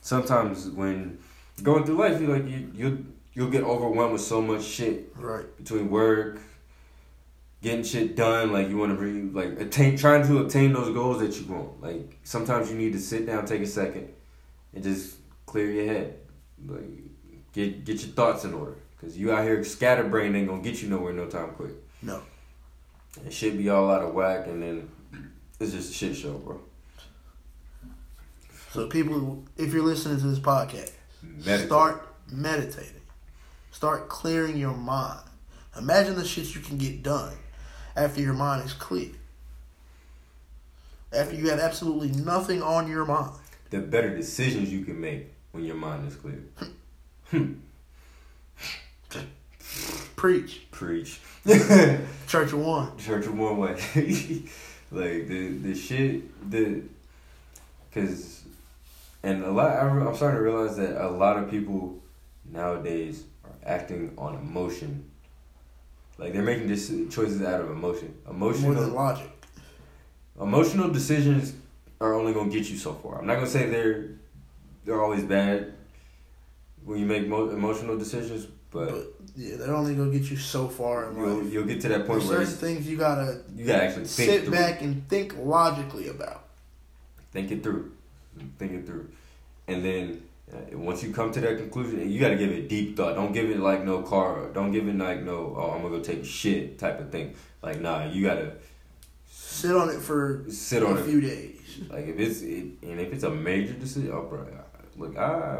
Speaker 1: sometimes when going through life you like you you you'll get overwhelmed with so much shit
Speaker 2: Right.
Speaker 1: between work, getting shit done, like you want to bring, like attain, trying to obtain those goals that you want. Like sometimes you need to sit down, take a second, and just clear your head, like get get your thoughts in order. Cause you out here scatterbrained ain't gonna get you nowhere no time quick.
Speaker 2: No.
Speaker 1: It should be all out of whack, and then it's just a shit show, bro.
Speaker 2: So people, if you're listening to this podcast,
Speaker 1: Meditate.
Speaker 2: start meditating. Start clearing your mind. Imagine the shit you can get done after your mind is clear. After you have absolutely nothing on your mind.
Speaker 1: The better decisions you can make when your mind is clear. [laughs]
Speaker 2: Preach.
Speaker 1: Preach. [laughs]
Speaker 2: Church of One.
Speaker 1: Church of one way. [laughs] like the the shit the because and a lot I, I'm starting to realize that a lot of people nowadays are acting on emotion. Like they're making this choices out of emotion.
Speaker 2: More than
Speaker 1: Emotional
Speaker 2: logic.
Speaker 1: emotional decisions are only gonna get you so far. I'm not gonna say they're they're always bad when you make mo- emotional decisions, but,
Speaker 2: But yeah, they're only gonna get you so far in
Speaker 1: you'll
Speaker 2: life.
Speaker 1: you'll get to that point
Speaker 2: There's
Speaker 1: where
Speaker 2: certain things you gotta
Speaker 1: you gotta actually
Speaker 2: sit back and think logically about.
Speaker 1: think it through think it through and then uh, once you come to that conclusion you got to give it deep thought don't give it like no car don't give it like no oh i'm gonna go take a shit type of thing like nah you gotta
Speaker 2: Sit on it for
Speaker 1: sit
Speaker 2: a
Speaker 1: on it
Speaker 2: few days.
Speaker 1: like if it's it, and if it's a major decision oh bro look i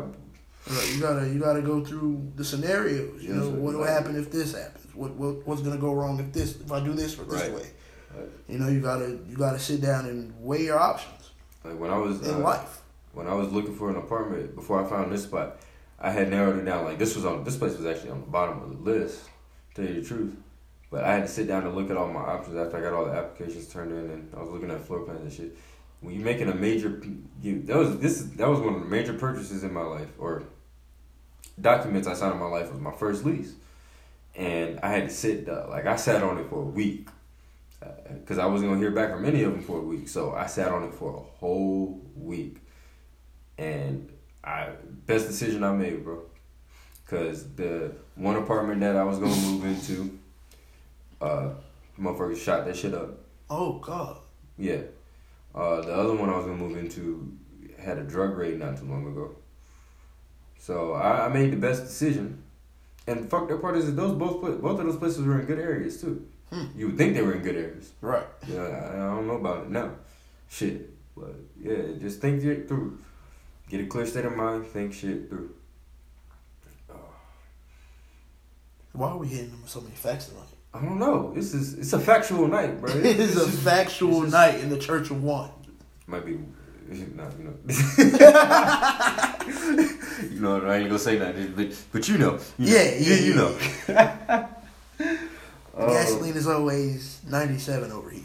Speaker 2: you gotta you gotta go through the scenarios. You
Speaker 1: Yes,
Speaker 2: know what will happen if this happens. What, what what's gonna go wrong if this if I do this or this
Speaker 1: Right.
Speaker 2: way.
Speaker 1: Right.
Speaker 2: You know you gotta you gotta sit down and weigh your options
Speaker 1: like when i was
Speaker 2: in
Speaker 1: uh,
Speaker 2: life.
Speaker 1: when i was looking for an apartment before i found this spot i had narrowed it down like this was on this place was actually on the bottom of the list to tell you the truth But I had to sit down and look at all my options after I got all the applications turned in, and I was looking at floor plans and shit. When you're making a major, you that was this that was one of the major purchases in my life, or documents I signed in my life was my first lease, and I had to sit uh, like I sat on it for a week, because I wasn't gonna hear back from any of them for a week. So I sat on it for a whole week, and I best decision I made, bro. Cause the one apartment that I was gonna move into, uh, motherfuckers shot that shit up.
Speaker 2: Oh God.
Speaker 1: Yeah. Uh, the other one I was gonna move into had a drug raid not too long ago. So I, I made the best decision. And the fuck the part is that those both both of those places were in good areas too.
Speaker 2: Hmm.
Speaker 1: You would think they were in good areas.
Speaker 2: Right.
Speaker 1: Yeah, I, I don't know about it now. Shit. But yeah, just think it through. Get a clear state of mind, think shit through.
Speaker 2: Why are we hitting them with so many facts tonight?
Speaker 1: I don't know. This is it's a factual night, bro. [laughs]
Speaker 2: it is a factual
Speaker 1: is-
Speaker 2: night in the Church of One.
Speaker 1: Might be, [laughs] no, you know. you know, I ain't gonna say that, but but you know, you know.
Speaker 2: Yeah, yeah,
Speaker 1: you, know. [laughs]
Speaker 2: Uh, gasoline is always ninety seven over here.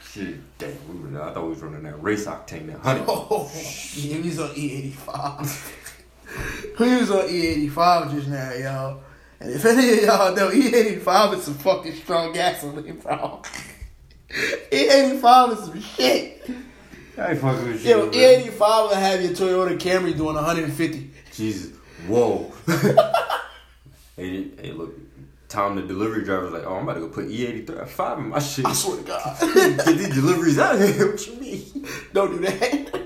Speaker 1: Shit, damn, we were, I thought we was running that race octane, that honey.
Speaker 2: Oh, [laughs] yeah, he was on E85. he was on E85 just now, y'all. And if any of y'all know, E85 is some fucking strong gasoline, bro. E85 is some shit.
Speaker 1: I ain't fucking with
Speaker 2: Yo,
Speaker 1: you. bro.
Speaker 2: E85 will have your Toyota Camry doing 150.
Speaker 1: Jesus, whoa. [laughs] hey, hey, look, Tom, the delivery driver's like, oh, I'm about to go put E85 uh, in my shit.
Speaker 2: I swear to God. [laughs]
Speaker 1: Get these deliveries out here. What you mean?
Speaker 2: Don't do that.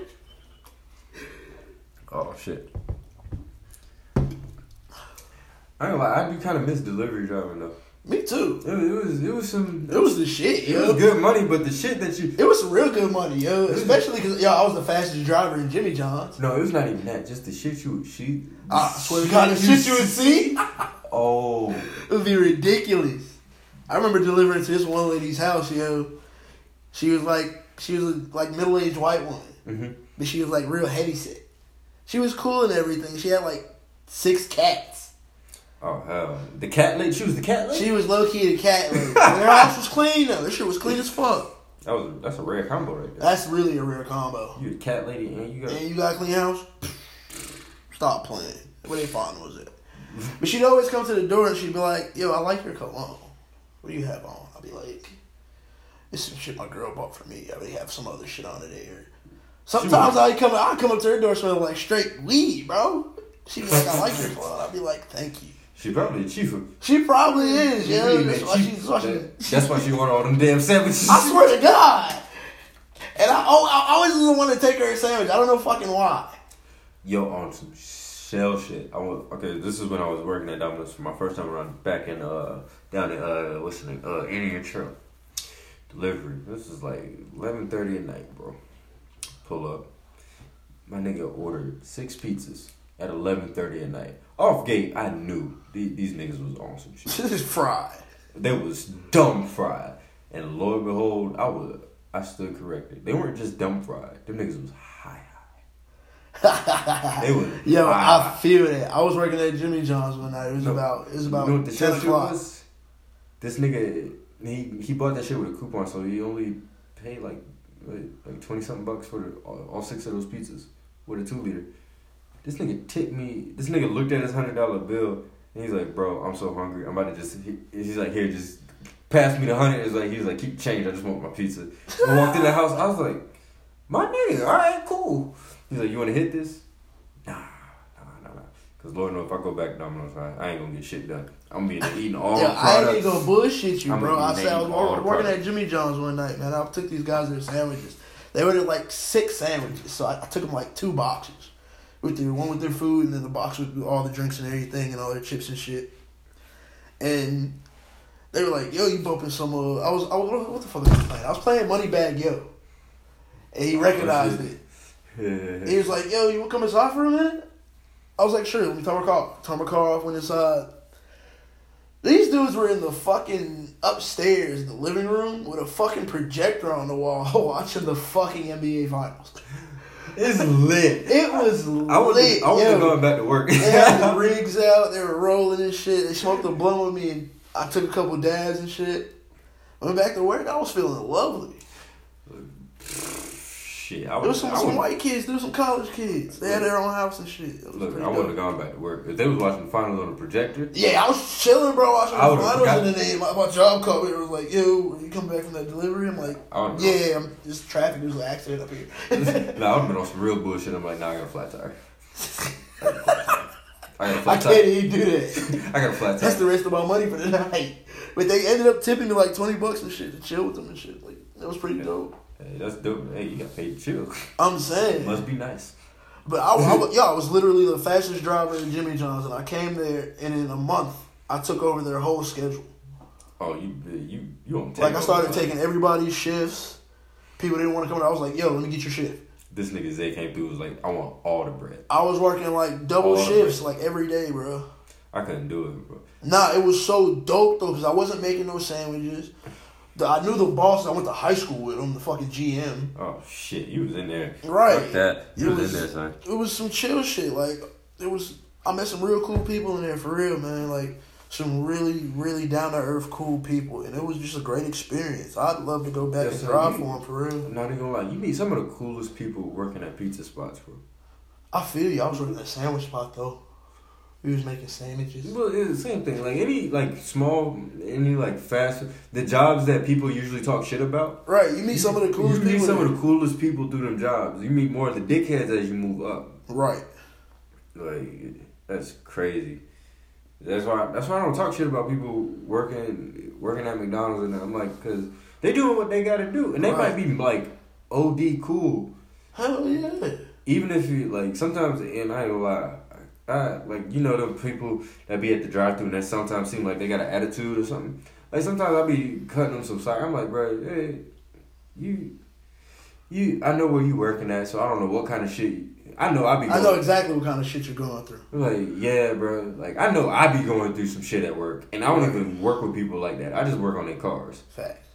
Speaker 1: Oh shit. I ain't gonna lie, I do kind of miss delivery driving though.
Speaker 2: Me too.
Speaker 1: It was, it was, it was some,
Speaker 2: It was the shit,
Speaker 1: it was good money, but the shit that you,
Speaker 2: It was some real good money, yo. Especially because, yo, I was the fastest driver in Jimmy John's.
Speaker 1: no, it was not even that. Just the shit you, she,
Speaker 2: I swear to God, the shit you would see, [laughs]
Speaker 1: Oh,
Speaker 2: it would be ridiculous. I remember delivering to this one lady's house, yo. She was like, she was a, like middle aged white woman,
Speaker 1: hmm
Speaker 2: but she was like real heavy set. She was cool and everything. She had like six cats.
Speaker 1: Oh hell, the cat lady. She was the cat lady.
Speaker 2: She was low key the cat lady. [laughs] Her house was clean though. That shit was clean as fuck.
Speaker 1: that was that's a rare combo right there.
Speaker 2: That's really a rare combo.
Speaker 1: You a cat lady and you got
Speaker 2: And you got a clean house? Stop playing. What they find was it? But she'd always come to the door and she'd be like, "Yo, I like your cologne. What do you have on?" I'd be like, "This is some shit my girl bought for me. I already have some other shit on it there." Sometimes I come, I come up to her door smelling like straight weed, bro. She'd be like, "I like your cologne." I'd be like, "Thank you."
Speaker 1: She probably a chief.
Speaker 2: She probably is,
Speaker 1: She
Speaker 2: yeah.
Speaker 1: really
Speaker 2: That's why, she, that's, why she,
Speaker 1: that- that's why she wanted all them damn sandwiches.
Speaker 2: I swear to God. And I, oh, I always was the one to take her a sandwich. I don't know fucking why.
Speaker 1: Yo, on some shell shit. I was okay. This is when I was working at Domino's for my first time around back in uh down in uh what's the name uh Indian Trail delivery. This is like eleven thirty at night, bro. Pull up. My nigga ordered six pizzas at eleven thirty at night. Off gate, I knew these, these niggas was on some shit.
Speaker 2: This is fried.
Speaker 1: They was dumb fried, and lo and behold, I was I stood corrected. They weren't just dumb fried. Them niggas was high high. They was [laughs]
Speaker 2: Yo,
Speaker 1: high.
Speaker 2: I feel that. I was working at Jimmy John's one night. It was
Speaker 1: No.
Speaker 2: about it was about
Speaker 1: you know what the
Speaker 2: ten
Speaker 1: shit
Speaker 2: o'clock.
Speaker 1: was? This nigga, he he bought that shit with a coupon, so he only paid like like- like twenty something bucks for the, all, all six of those pizzas with a two liter. This nigga tipped me. This nigga looked at his hundred dollar bill and he's like, "Bro, I'm so hungry. I'm about to just." He, he's like, "Here, just pass me the hundred. It's like he's like, "Keep change. I just want my pizza." I walked in the house. I was like, "My nigga, all right, cool." He's like, "You want to hit this?" Nah, nah, nah, nah. Cause Lord knows if I go back to Domino's, I, I ain't gonna get shit done. I'm gonna be eating all [laughs]
Speaker 2: Yo,
Speaker 1: the
Speaker 2: I ain't gonna bullshit you,
Speaker 1: I'm
Speaker 2: bro. I said I was
Speaker 1: naming all
Speaker 2: wor-
Speaker 1: the
Speaker 2: working
Speaker 1: products.
Speaker 2: at Jimmy John's one night, man. I took these guys their sandwiches. They ordered like six sandwiches, so I, I took them like two boxes with their one with their food and then the box with all the drinks and everything and all their chips and shit. And they were like, "Yo, you bumping some?" Uh, I was, I was, what the fuck was I playing? I was playing Moneybag Yo, and he recognized
Speaker 1: Oh, shit.
Speaker 2: it. He was like, "Yo, you want to come inside for a minute?" I was like, "Sure." Let me turn my car. off. Turn my car off. Went inside. These dudes were in the fucking upstairs, in the living room, with a fucking projector on the wall, [laughs] watching the fucking NBA finals.
Speaker 1: It's lit.
Speaker 2: It was
Speaker 1: I was
Speaker 2: lit.
Speaker 1: I wasn't going back to work.
Speaker 2: They had the [laughs] rigs out. They were rolling and shit. They smoked a blunt with me, and I took a couple dabs and shit. Went back to work. I was feeling lovely.
Speaker 1: Shit, I
Speaker 2: There was some,
Speaker 1: I
Speaker 2: some white kids. There was some college kids. They had their own house and shit.
Speaker 1: Look, I wouldn't have gone back to work if they was watching the finals on the projector.
Speaker 2: Yeah, I was chilling, bro, watching
Speaker 1: I
Speaker 2: the finals,
Speaker 1: forgot-
Speaker 2: and then my, my job called me. It was like, "Yo, you come back from that delivery?" I'm like,
Speaker 1: I
Speaker 2: "Yeah, I'm just traffic. There's an accident up here." [laughs]
Speaker 1: no, [laughs] I would have been on some real bullshit. I'm like, nah, I got a flat tire. [laughs] I got a
Speaker 2: I
Speaker 1: flat
Speaker 2: can't
Speaker 1: tire.
Speaker 2: even do that.
Speaker 1: I got a flat tire.
Speaker 2: That's the rest of my money for the night. But they ended up tipping me like twenty bucks and shit to chill with them and shit. Like that was pretty dope.
Speaker 1: Hey, that's dope. Hey, you got paid to chill. [laughs]
Speaker 2: I'm saying,
Speaker 1: Must be nice.
Speaker 2: but I, I, was- yeah, I was literally the fastest driver in Jimmy John's, and I came there, and in a month, I took over their whole schedule.
Speaker 1: Oh, you you you don't take
Speaker 2: Like I started taking everybody's shifts. People didn't want to come. in. I was like, "Yo, let me get your shift."
Speaker 1: This nigga Zay came through. Was like, I want all the bread.
Speaker 2: I was working like double
Speaker 1: All
Speaker 2: shifts like every day, bro.
Speaker 1: I couldn't do it, bro.
Speaker 2: Nah, it was so dope though because I wasn't making no sandwiches. The, I knew the boss. I went to high school with him, the fucking GM.
Speaker 1: Oh shit, you was in there.
Speaker 2: Right.
Speaker 1: Fuck that. You was,
Speaker 2: was-
Speaker 1: in there, son.
Speaker 2: It was some chill shit. Like it was, I met some real cool people in there for real, man. Like some really, really down to earth, cool people, and it was just a great experience. I'd love to go back
Speaker 1: Yes,
Speaker 2: and drive for them for real.
Speaker 1: I'm not even gonna lie, you meet some of the coolest people working at pizza spots, bro.
Speaker 2: I feel you. I was working at a sandwich spot though. We was making sandwiches.
Speaker 1: Well, it's the same thing. Like any like small, any like fast, the jobs that people usually talk shit about.
Speaker 2: Right, you meet some of the coolest
Speaker 1: You meet
Speaker 2: people.
Speaker 1: some of the coolest people through them jobs. You meet more of the dickheads as you move up.
Speaker 2: right.
Speaker 1: Like that's crazy. That's why. That's why I don't talk shit about people working working at McDonald's and I'm like, cause they doing what they got to do, and they
Speaker 2: Right.
Speaker 1: might be like OD cool.
Speaker 2: Hell yeah.
Speaker 1: Even if you like sometimes, and I ain't gonna lie. I, like you know the people that be at the drive thru and that sometimes seem like they got an attitude or something. Like sometimes I be cutting them some slack. I'm like, bro, hey, you, you. I know where you working at, so I don't know what kind of shit. I know I be.
Speaker 2: I know exactly what kind of shit you're going through.
Speaker 1: Like, yeah, bro. Like, I know I be going through some shit at work, and I don't even work with people like that. I just work on their cars.
Speaker 2: Facts.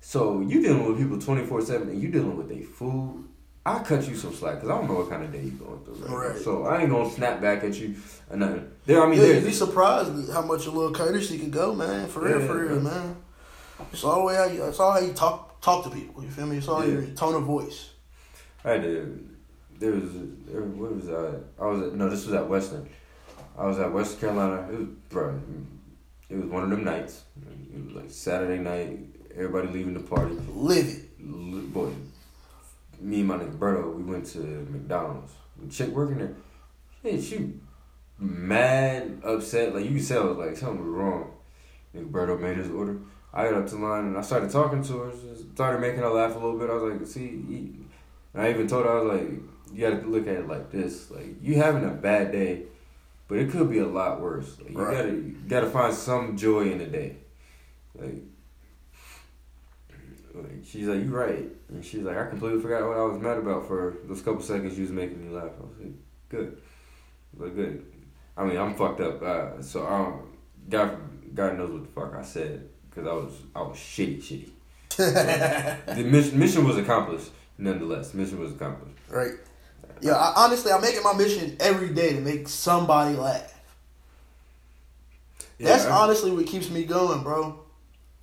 Speaker 1: So you dealing with people twenty four seven, and you dealing with their food. I cut you some slack because I don't know what kind of day you're going through. Right.
Speaker 2: Right.
Speaker 1: So I ain't gonna snap back at you or nothing. There, I mean,
Speaker 2: yeah, you'd be surprised how much a little courtesy can go, man. For real,
Speaker 1: Yeah,
Speaker 2: for real,
Speaker 1: man.
Speaker 2: man. It's all the way how you. It's all how you talk talk to people. You feel me? It's all
Speaker 1: Yeah.
Speaker 2: your tone of voice.
Speaker 1: I did. There was there, what was I? I was at, no, this was at Western. I was at West Carolina. It was bro. It was one of them nights. It was like Saturday night. Everybody leaving the party.
Speaker 2: Live it.
Speaker 1: Boy, me and my nigga Berto, we went to McDonald's. The chick working there, hey, she mad, upset. Like you can tell, like something was wrong. Nigga Berto made his order. I got up to line and I started talking to her. Started making her laugh a little bit. I was like, see, and I even told her I was like, you got to look at it like this. Like you having a bad day, but it could be a lot worse. Like, you
Speaker 2: Right.
Speaker 1: gotta you gotta find some joy in the day. Like like, she's like, you right. And she's like, I completely forgot what I was mad about for those couple seconds you was making me laugh. I was like, good. But good. I mean, I'm fucked up. Uh, so I don't, God, God knows what the fuck I said. Because I was, I was shitty, shitty. [laughs] The mission, mission was accomplished, nonetheless. Mission was accomplished.
Speaker 2: Right. Yeah, I, honestly, I'm making my mission every day to make somebody laugh. That's
Speaker 1: I-
Speaker 2: honestly what keeps me going, bro.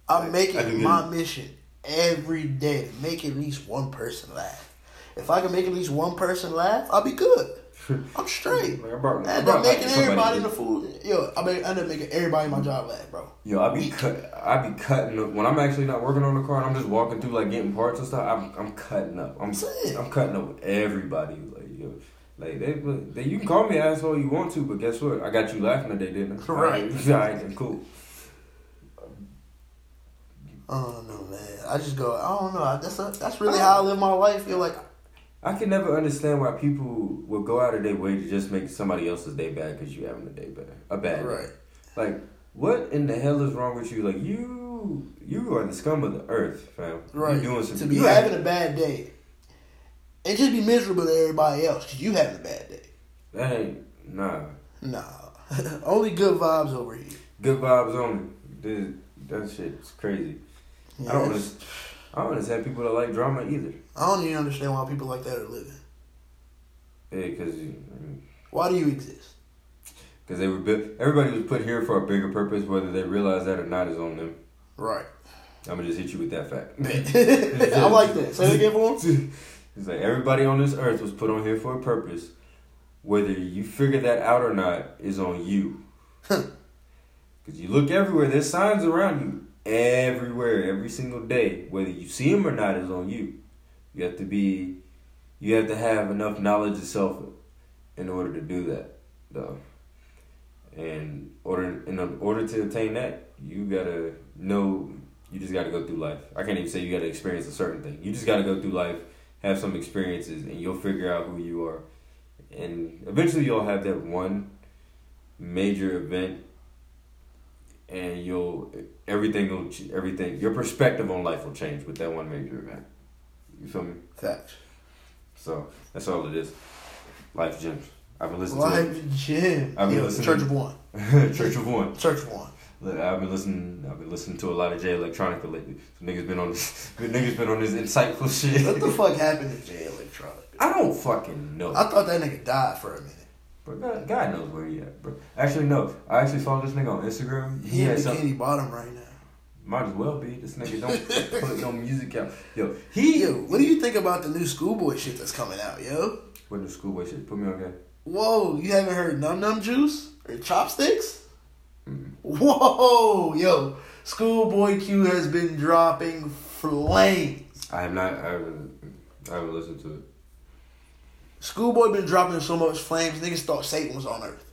Speaker 2: I'm
Speaker 1: I-
Speaker 2: making my mission every day to make at least one person laugh. If I can make at least one person laugh, I'll be good. [laughs] I'm straight.
Speaker 1: Like, I brought,
Speaker 2: I end up making everybody in the food. Yo, I mean, end up making everybody in my job laugh, bro.
Speaker 1: Yo, I be cut. I be cutting up when I'm actually not working on the car and I'm just walking through like getting parts and stuff. I'm I'm cutting up. I'm
Speaker 2: Saying.
Speaker 1: I'm cutting up with everybody. Like yo, like they, they you can call me asshole you want to, but guess what? I got you laughing today, didn't I?
Speaker 2: Right. [laughs]
Speaker 1: Alright, alright, cool.
Speaker 2: I don't know, man. I just go. I don't know. That's a, that's really how I live my life. Feel like
Speaker 1: I can never understand why people would go out of their way to just make somebody else's day bad because you having a day bad, a bad day.
Speaker 2: right.
Speaker 1: Like, what in the hell is wrong with you? Like, you you are the scum of the earth, fam.
Speaker 2: Right.
Speaker 1: You doing some
Speaker 2: to be
Speaker 1: you
Speaker 2: having a bad day and just be miserable to everybody else because you having a bad day.
Speaker 1: That ain't nah.
Speaker 2: Nah, [laughs] only good vibes over here.
Speaker 1: Good vibes only. Dude, that shit's crazy. I don't understand. I don't understand people that like drama either.
Speaker 2: I don't even understand why people like that are living.
Speaker 1: Yeah, because
Speaker 2: Why do you exist?
Speaker 1: because they were built. Everybody was put here for a bigger purpose, whether they realize that or not is on them.
Speaker 2: Right.
Speaker 1: I'm gonna just hit you with that fact. [laughs]
Speaker 2: I like that. Say it again for him. [laughs]
Speaker 1: It's like everybody on this earth was put on here for a purpose. Whether you figure that out or not is on you. Because [laughs] you look everywhere, there's signs around you everywhere, every single day. Whether you see them or not is on you. You have to be, you have to have enough knowledge of self in order to do that, though. And order in order to attain that, you gotta know. You just gotta go through life. I can't even say you gotta experience a certain thing. You just gotta go through life, have some experiences, and you'll figure out who you are. And eventually, you'll have that one major event, and you'll everything will everything your perspective on life will change with that one major event. You feel me?
Speaker 2: Facts.
Speaker 1: So that's all it is. Life gems. I've been listening to
Speaker 2: Life gym.
Speaker 1: I've been
Speaker 2: Yeah,
Speaker 1: listening-
Speaker 2: Church of One. [laughs]
Speaker 1: Church of One.
Speaker 2: Church of One.
Speaker 1: Look, I've been listening. I've been listening to a lot of Jay Electronica lately. Some niggas been on this. [laughs] niggas been on this insightful [laughs] shit.
Speaker 2: What the fuck happened to Jay Electronic?
Speaker 1: I don't fucking know.
Speaker 2: I thought that nigga died for a minute.
Speaker 1: But God, God knows where he at, bro. Actually, no. I actually saw this nigga on Instagram.
Speaker 2: He in
Speaker 1: had
Speaker 2: Bikini Bottom right now.
Speaker 1: Might as well be. This nigga don't [laughs] put no music out. Yo, he.
Speaker 2: Yo, what do you think about the new Schoolboy shit that's coming out, yo?
Speaker 1: What the schoolboy shit? Put me on game.
Speaker 2: Whoa, you haven't heard Numb Numb Juice or CHopstix?
Speaker 1: Mm.
Speaker 2: Whoa, yo, Schoolboy Q has been dropping flames.
Speaker 1: I have not. I haven't. I haven't listened to it.
Speaker 2: Schoolboy been dropping so much flames, niggas thought Satan was on Earth.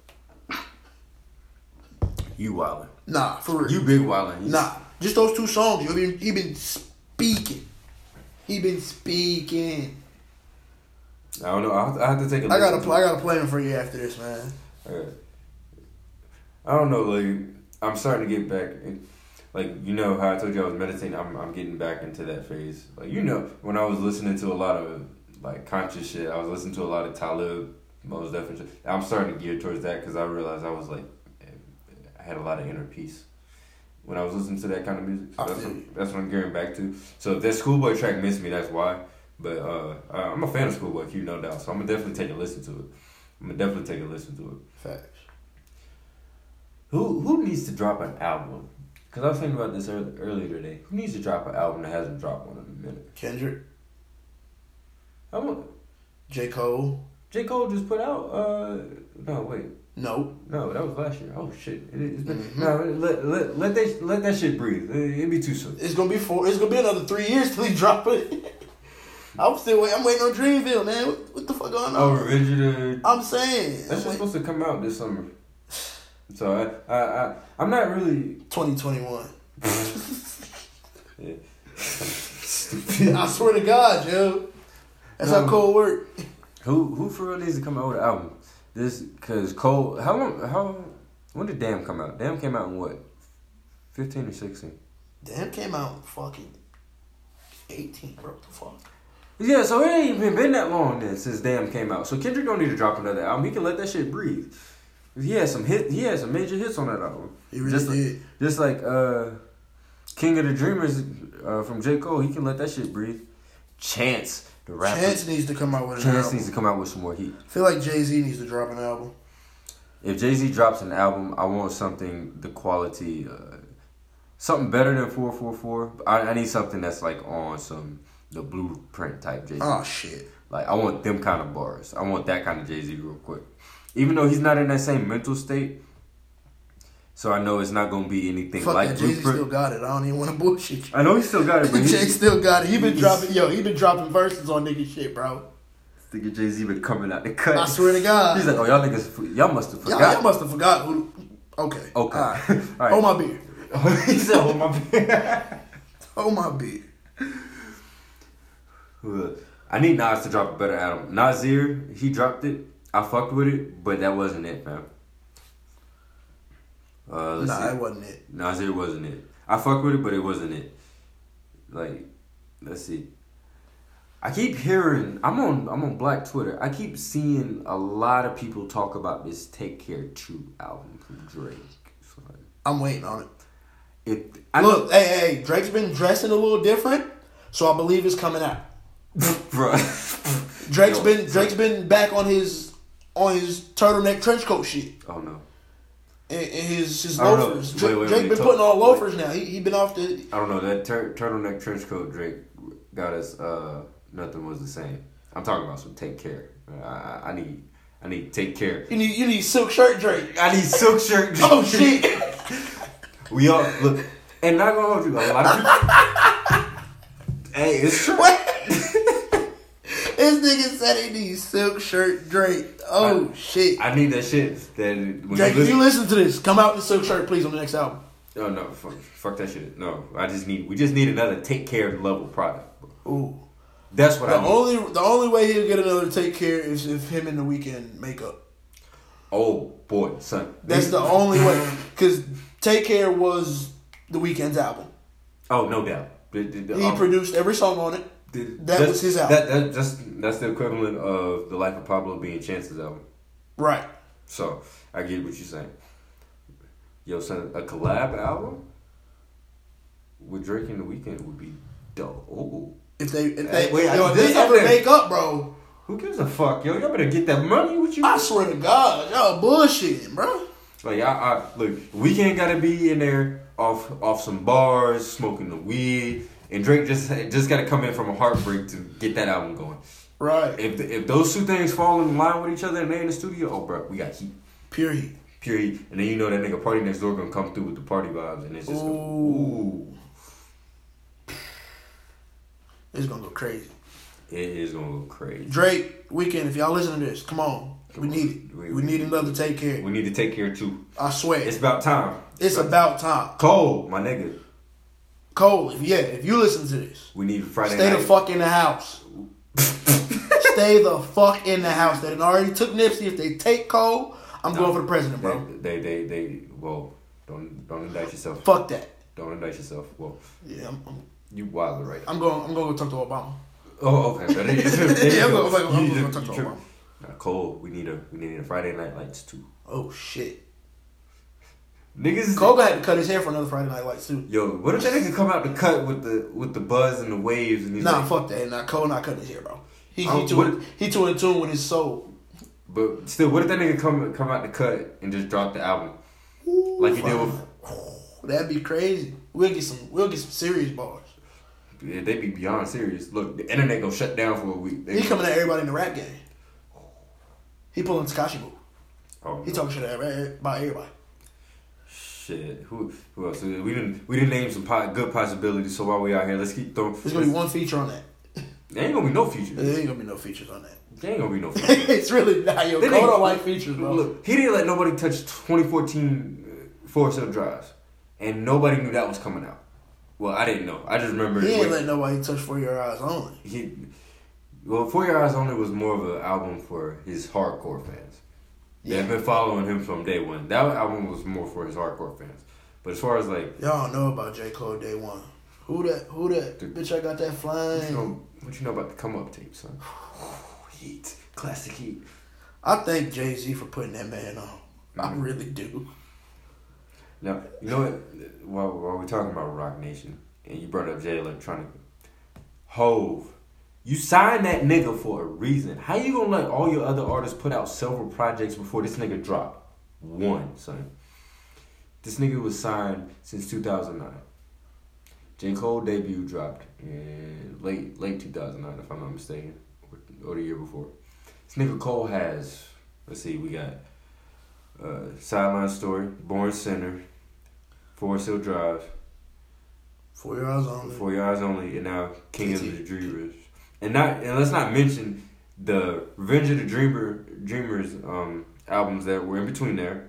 Speaker 1: You wildin'.
Speaker 2: Nah, for real.
Speaker 1: You big wildin'. You-
Speaker 2: Nah, just those two songs. You been he been speaking. He been speaking.
Speaker 1: I don't know. I have to, I have to take a.
Speaker 2: I gotta play. I gotta play him for you after this, man.
Speaker 1: Okay. I don't know, like I'm starting to get back, in, like you know how I told you I was meditating. I'm I'm getting back into that phase. Like you know when I was listening to a lot of like conscious shit, I was listening to a lot of Talib, most definitely. I'm starting to gear towards that because I realized I was like, I had a lot of inner peace when I was listening to that kind of music. So that's what, that's what I'm gearing back to. So if that Schoolboy track missed me, that's why. But uh, I- I'm a fan of Schoolboy Q, no doubt. So I'm gonna definitely take a listen to it. I'm gonna definitely take a listen to it.
Speaker 2: Facts.
Speaker 1: Who who needs to drop an album? Because I was thinking about this early, earlier today. Who needs to drop an album that hasn't dropped one in a minute?
Speaker 2: Kendrick,
Speaker 1: I want
Speaker 2: J Cole.
Speaker 1: J Cole just put out. uh No, wait,
Speaker 2: No,
Speaker 1: no, that was last year. Oh shit! It, has been
Speaker 2: Mhm.
Speaker 1: no. Let, let let that let that shit breathe. It, it'd be too soon.
Speaker 2: it's gonna be four. It's gonna be another three years till he drop it. [laughs] I'm still waiting. I'm waiting on Dreamville, man. What, what the fuck going on?
Speaker 1: Oh, of.
Speaker 2: I'm saying
Speaker 1: That's
Speaker 2: I'm
Speaker 1: just supposed to come out this summer. [sighs] So I I, I I'm not really.
Speaker 2: 2021.
Speaker 1: Yeah. [laughs] [laughs]
Speaker 2: I swear to God, yo. That's how
Speaker 1: No.
Speaker 2: Cole work.
Speaker 1: Who who for real needs to come out with an album? This because Cole. How long? How when did Damn come out? Damn came out in what? Fifteen or sixteen?
Speaker 2: Damn came out fucking 18, bro. What the fuck?
Speaker 1: Yeah, so it ain't even been that long then since Damn came out. So Kendrick don't need to drop another album. He can let that shit breathe. He had some hit. He had some major hits on that album.
Speaker 2: He really
Speaker 1: just like,
Speaker 2: did.
Speaker 1: just like uh, King of the Dreamers uh, from J Cole. He can let that shit breathe. Chance the rapper.
Speaker 2: Chance needs to come out with an
Speaker 1: Chance
Speaker 2: album.
Speaker 1: needs to come out with some more heat.
Speaker 2: I feel like Jay Z needs to drop an album.
Speaker 1: If Jay Z drops an album, I want something the quality, uh, something better than four four four. I, I need something that's like on some the blueprint type Jay Z.
Speaker 2: Oh shit.
Speaker 1: Like I want them kind of bars. I want that kind of Jay Z real quick. Even though he's not in that same mental state, so I know it's not gonna be anything
Speaker 2: Fuck
Speaker 1: like
Speaker 2: that. Jay Z still got it. I don't even want to bullshit you.
Speaker 1: I know he still got it, but [laughs]
Speaker 2: Jay still got it. He been dropping. Yo, he been dropping verses on nigga shit, bro.
Speaker 1: thinking Jay Z been coming out the cut.
Speaker 2: I swear to God.
Speaker 1: He's like, oh y'all niggas, y'all must have
Speaker 2: Y'all,
Speaker 1: forgot.
Speaker 2: y'all must have forgot who. Okay.
Speaker 1: Okay.
Speaker 2: All right. [laughs]
Speaker 1: All right.
Speaker 2: Hold my beer. [laughs]
Speaker 1: he said, "Hold my beer."
Speaker 2: Hold my beer.
Speaker 1: I need Nas to drop a better album. Nasir, he dropped it. I fucked with it, but that wasn't it, fam. Uh, let's
Speaker 2: Nah,
Speaker 1: see.
Speaker 2: that wasn't it.
Speaker 1: Nasir wasn't it. I fuck with it, but it wasn't it. Like, let's see. I keep hearing I'm on I'm on Black Twitter. I keep seeing a lot of people talk about this Take Care Two album from Drake. So, like,
Speaker 2: I'm waiting on it.
Speaker 1: it I
Speaker 2: Look, hey, hey, Drake's been dressing a little different, so I believe it's coming out. [laughs]
Speaker 1: bro.
Speaker 2: Drake's
Speaker 1: Yo,
Speaker 2: been Drake's been back on his on his turtleneck trench coat shit
Speaker 1: Oh no.
Speaker 2: And, and his his
Speaker 1: I don't know.
Speaker 2: loafers. Drake,
Speaker 1: wait,
Speaker 2: Drake
Speaker 1: wait,
Speaker 2: been
Speaker 1: talk-
Speaker 2: putting on loafers now. He he been off the.
Speaker 1: I don't know that tur- turtleneck trench coat Drake got us. Uh, nothing was the same. I'm talking about some take care. I, I, need I need take care.
Speaker 2: You need you need silk shirt Drake.
Speaker 1: I need silk shirt. [laughs]
Speaker 2: Oh shit! [laughs]
Speaker 1: we all look, and not gonna hold you. A lot of people. [laughs] hey, it's true.
Speaker 2: This nigga said he needs silk shirt Drake. Oh shit!
Speaker 1: I need that shit. That when
Speaker 2: Drake,
Speaker 1: you
Speaker 2: if you
Speaker 1: listen,
Speaker 2: listen to this, come out in silk shirt, please, on the next album.
Speaker 1: oh no, fuck, fuck that shit. No, I just need. We just need another take care level product. Bro.
Speaker 2: Ooh.
Speaker 1: That's what
Speaker 2: The
Speaker 1: I need.
Speaker 2: only the only way he'll get another take care is if him and the Weeknd make up.
Speaker 1: oh boy, son.
Speaker 2: That's the only way. Because Take Care was the Weeknd's album.
Speaker 1: Oh no doubt. The- the- the-
Speaker 2: He
Speaker 1: um,
Speaker 2: produced every song on it.
Speaker 1: The-
Speaker 2: that was his album.
Speaker 1: That, that that's that's the equivalent of the life of Pablo being Chance's album.
Speaker 2: Right.
Speaker 1: So I get what you're saying. Yo, son, a collab album with Drake and the Weeknd would be dope. Ooh.
Speaker 2: If they if
Speaker 1: Hey,
Speaker 2: they
Speaker 1: wait, I
Speaker 2: yo, if they ever make up, bro.
Speaker 1: Who gives a fuck, yo? Y'all better get that money. What you?
Speaker 2: I swear to God, y'all bullshitting, bro.
Speaker 1: Like I, I look, Weeknd gotta be in there off off some bars, smoking the weed, and Drake just just gotta come in from a heartbreak to get that album going.
Speaker 2: Right.
Speaker 1: If the, if those two things fall in line with each other and they in the studio, oh bro, we got heat,
Speaker 2: Pure heat.
Speaker 1: pure heat, and then you know that nigga PartyNextDoor gonna come through with the party vibes, and it's just gonna,
Speaker 2: Ooh.
Speaker 1: ooh,
Speaker 2: It's gonna go crazy.
Speaker 1: it is gonna go crazy.
Speaker 2: Drake, Weeknd. If y'all listen to this, come on. We need it.
Speaker 1: We-
Speaker 2: We, need another take care.
Speaker 1: We need to take care too.
Speaker 2: I swear.
Speaker 1: It's
Speaker 2: It's,
Speaker 1: about time.
Speaker 2: It's about time.
Speaker 1: Cole, my nigga,
Speaker 2: Cole, if yeah, if you listen to this,
Speaker 1: we need Friday
Speaker 2: stay
Speaker 1: night.
Speaker 2: the fuck in the house. [laughs] stay the fuck in the house. They already took Nipsey. If they take Cole, I'm going for the president, bro.
Speaker 1: They, they, they, they, whoa, don't, don't indict yourself.
Speaker 2: Fuck that.
Speaker 1: Don't indict yourself. Whoa,
Speaker 2: Yeah, I'm, I'm,
Speaker 1: you wild right.
Speaker 2: I'm going. I'm going to go talk to Obama.
Speaker 1: Oh, okay. [laughs] There you- there you
Speaker 2: Yeah, I'm
Speaker 1: go.
Speaker 2: going. I'm going to talk to Obama.
Speaker 1: Cole, we need a, we need a Friday Night Lights too.
Speaker 2: Oh shit.
Speaker 1: Niggas,
Speaker 2: Cole gonna cut his hair for another Friday Night Lights too.
Speaker 1: yo, what if that nigga come out the cut with the, with the buzz and the waves and
Speaker 2: Nah,
Speaker 1: like,
Speaker 2: fuck that. Nah, Cole not cutting his hair, bro. He,
Speaker 1: Um,
Speaker 2: he, too,
Speaker 1: what-
Speaker 2: he too in tune with his soul.
Speaker 1: but still, what if that nigga come, come out the cut and just drop the album? Like he did with-
Speaker 2: That'd be crazy. We'll get some. We'll get some serious bars.
Speaker 1: Yeah, they be beyond serious. Look, the internet gonna shut down for a week. They
Speaker 2: He coming at everybody in the rap game. He pulling Tekashi move.
Speaker 1: Oh,
Speaker 2: He talking shit about everybody.
Speaker 1: Shit, who who else? We didn't we didn't name some po- good possibilities. So while we out here, let's keep throwing.
Speaker 2: There's gonna be one feature on that.
Speaker 1: There ain't gonna be no features.
Speaker 2: There ain't gonna be no features on that.
Speaker 1: There ain't gonna be no [laughs] features.
Speaker 2: it's really not. Yo,
Speaker 1: They
Speaker 2: Cole don't like features, bro.
Speaker 1: Look, he didn't let nobody touch 2014 uh, Forest Hills Drive, and nobody knew that was coming out. Well, I didn't know. I just remember.
Speaker 2: he ain't
Speaker 1: when-
Speaker 2: let nobody touch For Your Eyes Only.
Speaker 1: he, well, For Your Eyes Only was more of an album for his hardcore fans.
Speaker 2: Yeah.
Speaker 1: They've been following him from day one. That album was more for his hardcore fans. But as far as like,
Speaker 2: Y'all don't know about J Cole Day One. Who that? Who that? bitch, I got that
Speaker 1: what you
Speaker 2: flying.
Speaker 1: know, what you know about the come up tape, son? [sighs] Heat, classic heat.
Speaker 2: I thank Jay Z for putting that man on. I
Speaker 1: Mhm.
Speaker 2: really do.
Speaker 1: Now, you know what? While, while we're talking about Roc Nation, and you brought up Jay Electronica, Hove, you signed that nigga for a reason. How you gonna let all your other artists put out several projects before this nigga drop one, son? This nigga was signed since 2009. J. Cole debut dropped in late late 2009, if I'm not mistaken, or, or the year before. This nigga Cole has, let's see, we got uh, Sideline Story, Born Sinner, Forest Hills Drive,
Speaker 2: Four Your Eyes Only.
Speaker 1: Your Eyes Only, and now King of the. Dreamers. And not and let's not mention the Revenge of the Dreamer Dreamers um, albums that were in between there,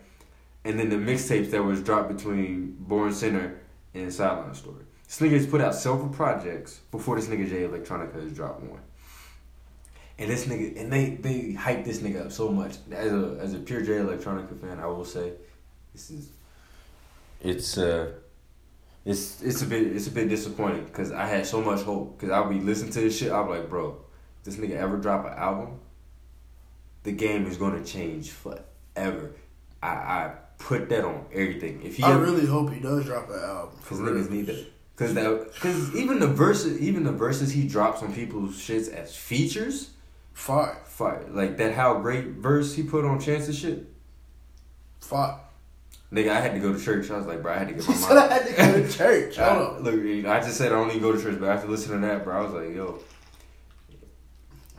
Speaker 1: and then the mixtapes that was dropped between Born Sinner and Sideline Story. This put out several projects before this nigga Jay Electronica has dropped one. And this nigga and they they hype this nigga up so much. As a as a pure Jay Electronica fan, I will say this is it's uh it's it's a bit it's a bit disappointing because I had so much hope because I'll be listening to this shit. I'm like, bro, this nigga ever drop an album, the game is gonna change forever. I I put that on everything. If he
Speaker 2: I
Speaker 1: ever,
Speaker 2: really hope he does drop an album.
Speaker 1: Cause niggas need that. Cause that. Cause even the verses, even the verses he drops on people's shits as features,
Speaker 2: Fire.
Speaker 1: fire. Like that how great verse he put on Chance's shit.
Speaker 2: Fire.
Speaker 1: Nigga, I had to go to church. I was like, bro, I had to get [laughs] my
Speaker 2: said I had to go to [laughs] church.
Speaker 1: I, look, I just said I don't even go to church, but after listening to that, bro, I was like, yo.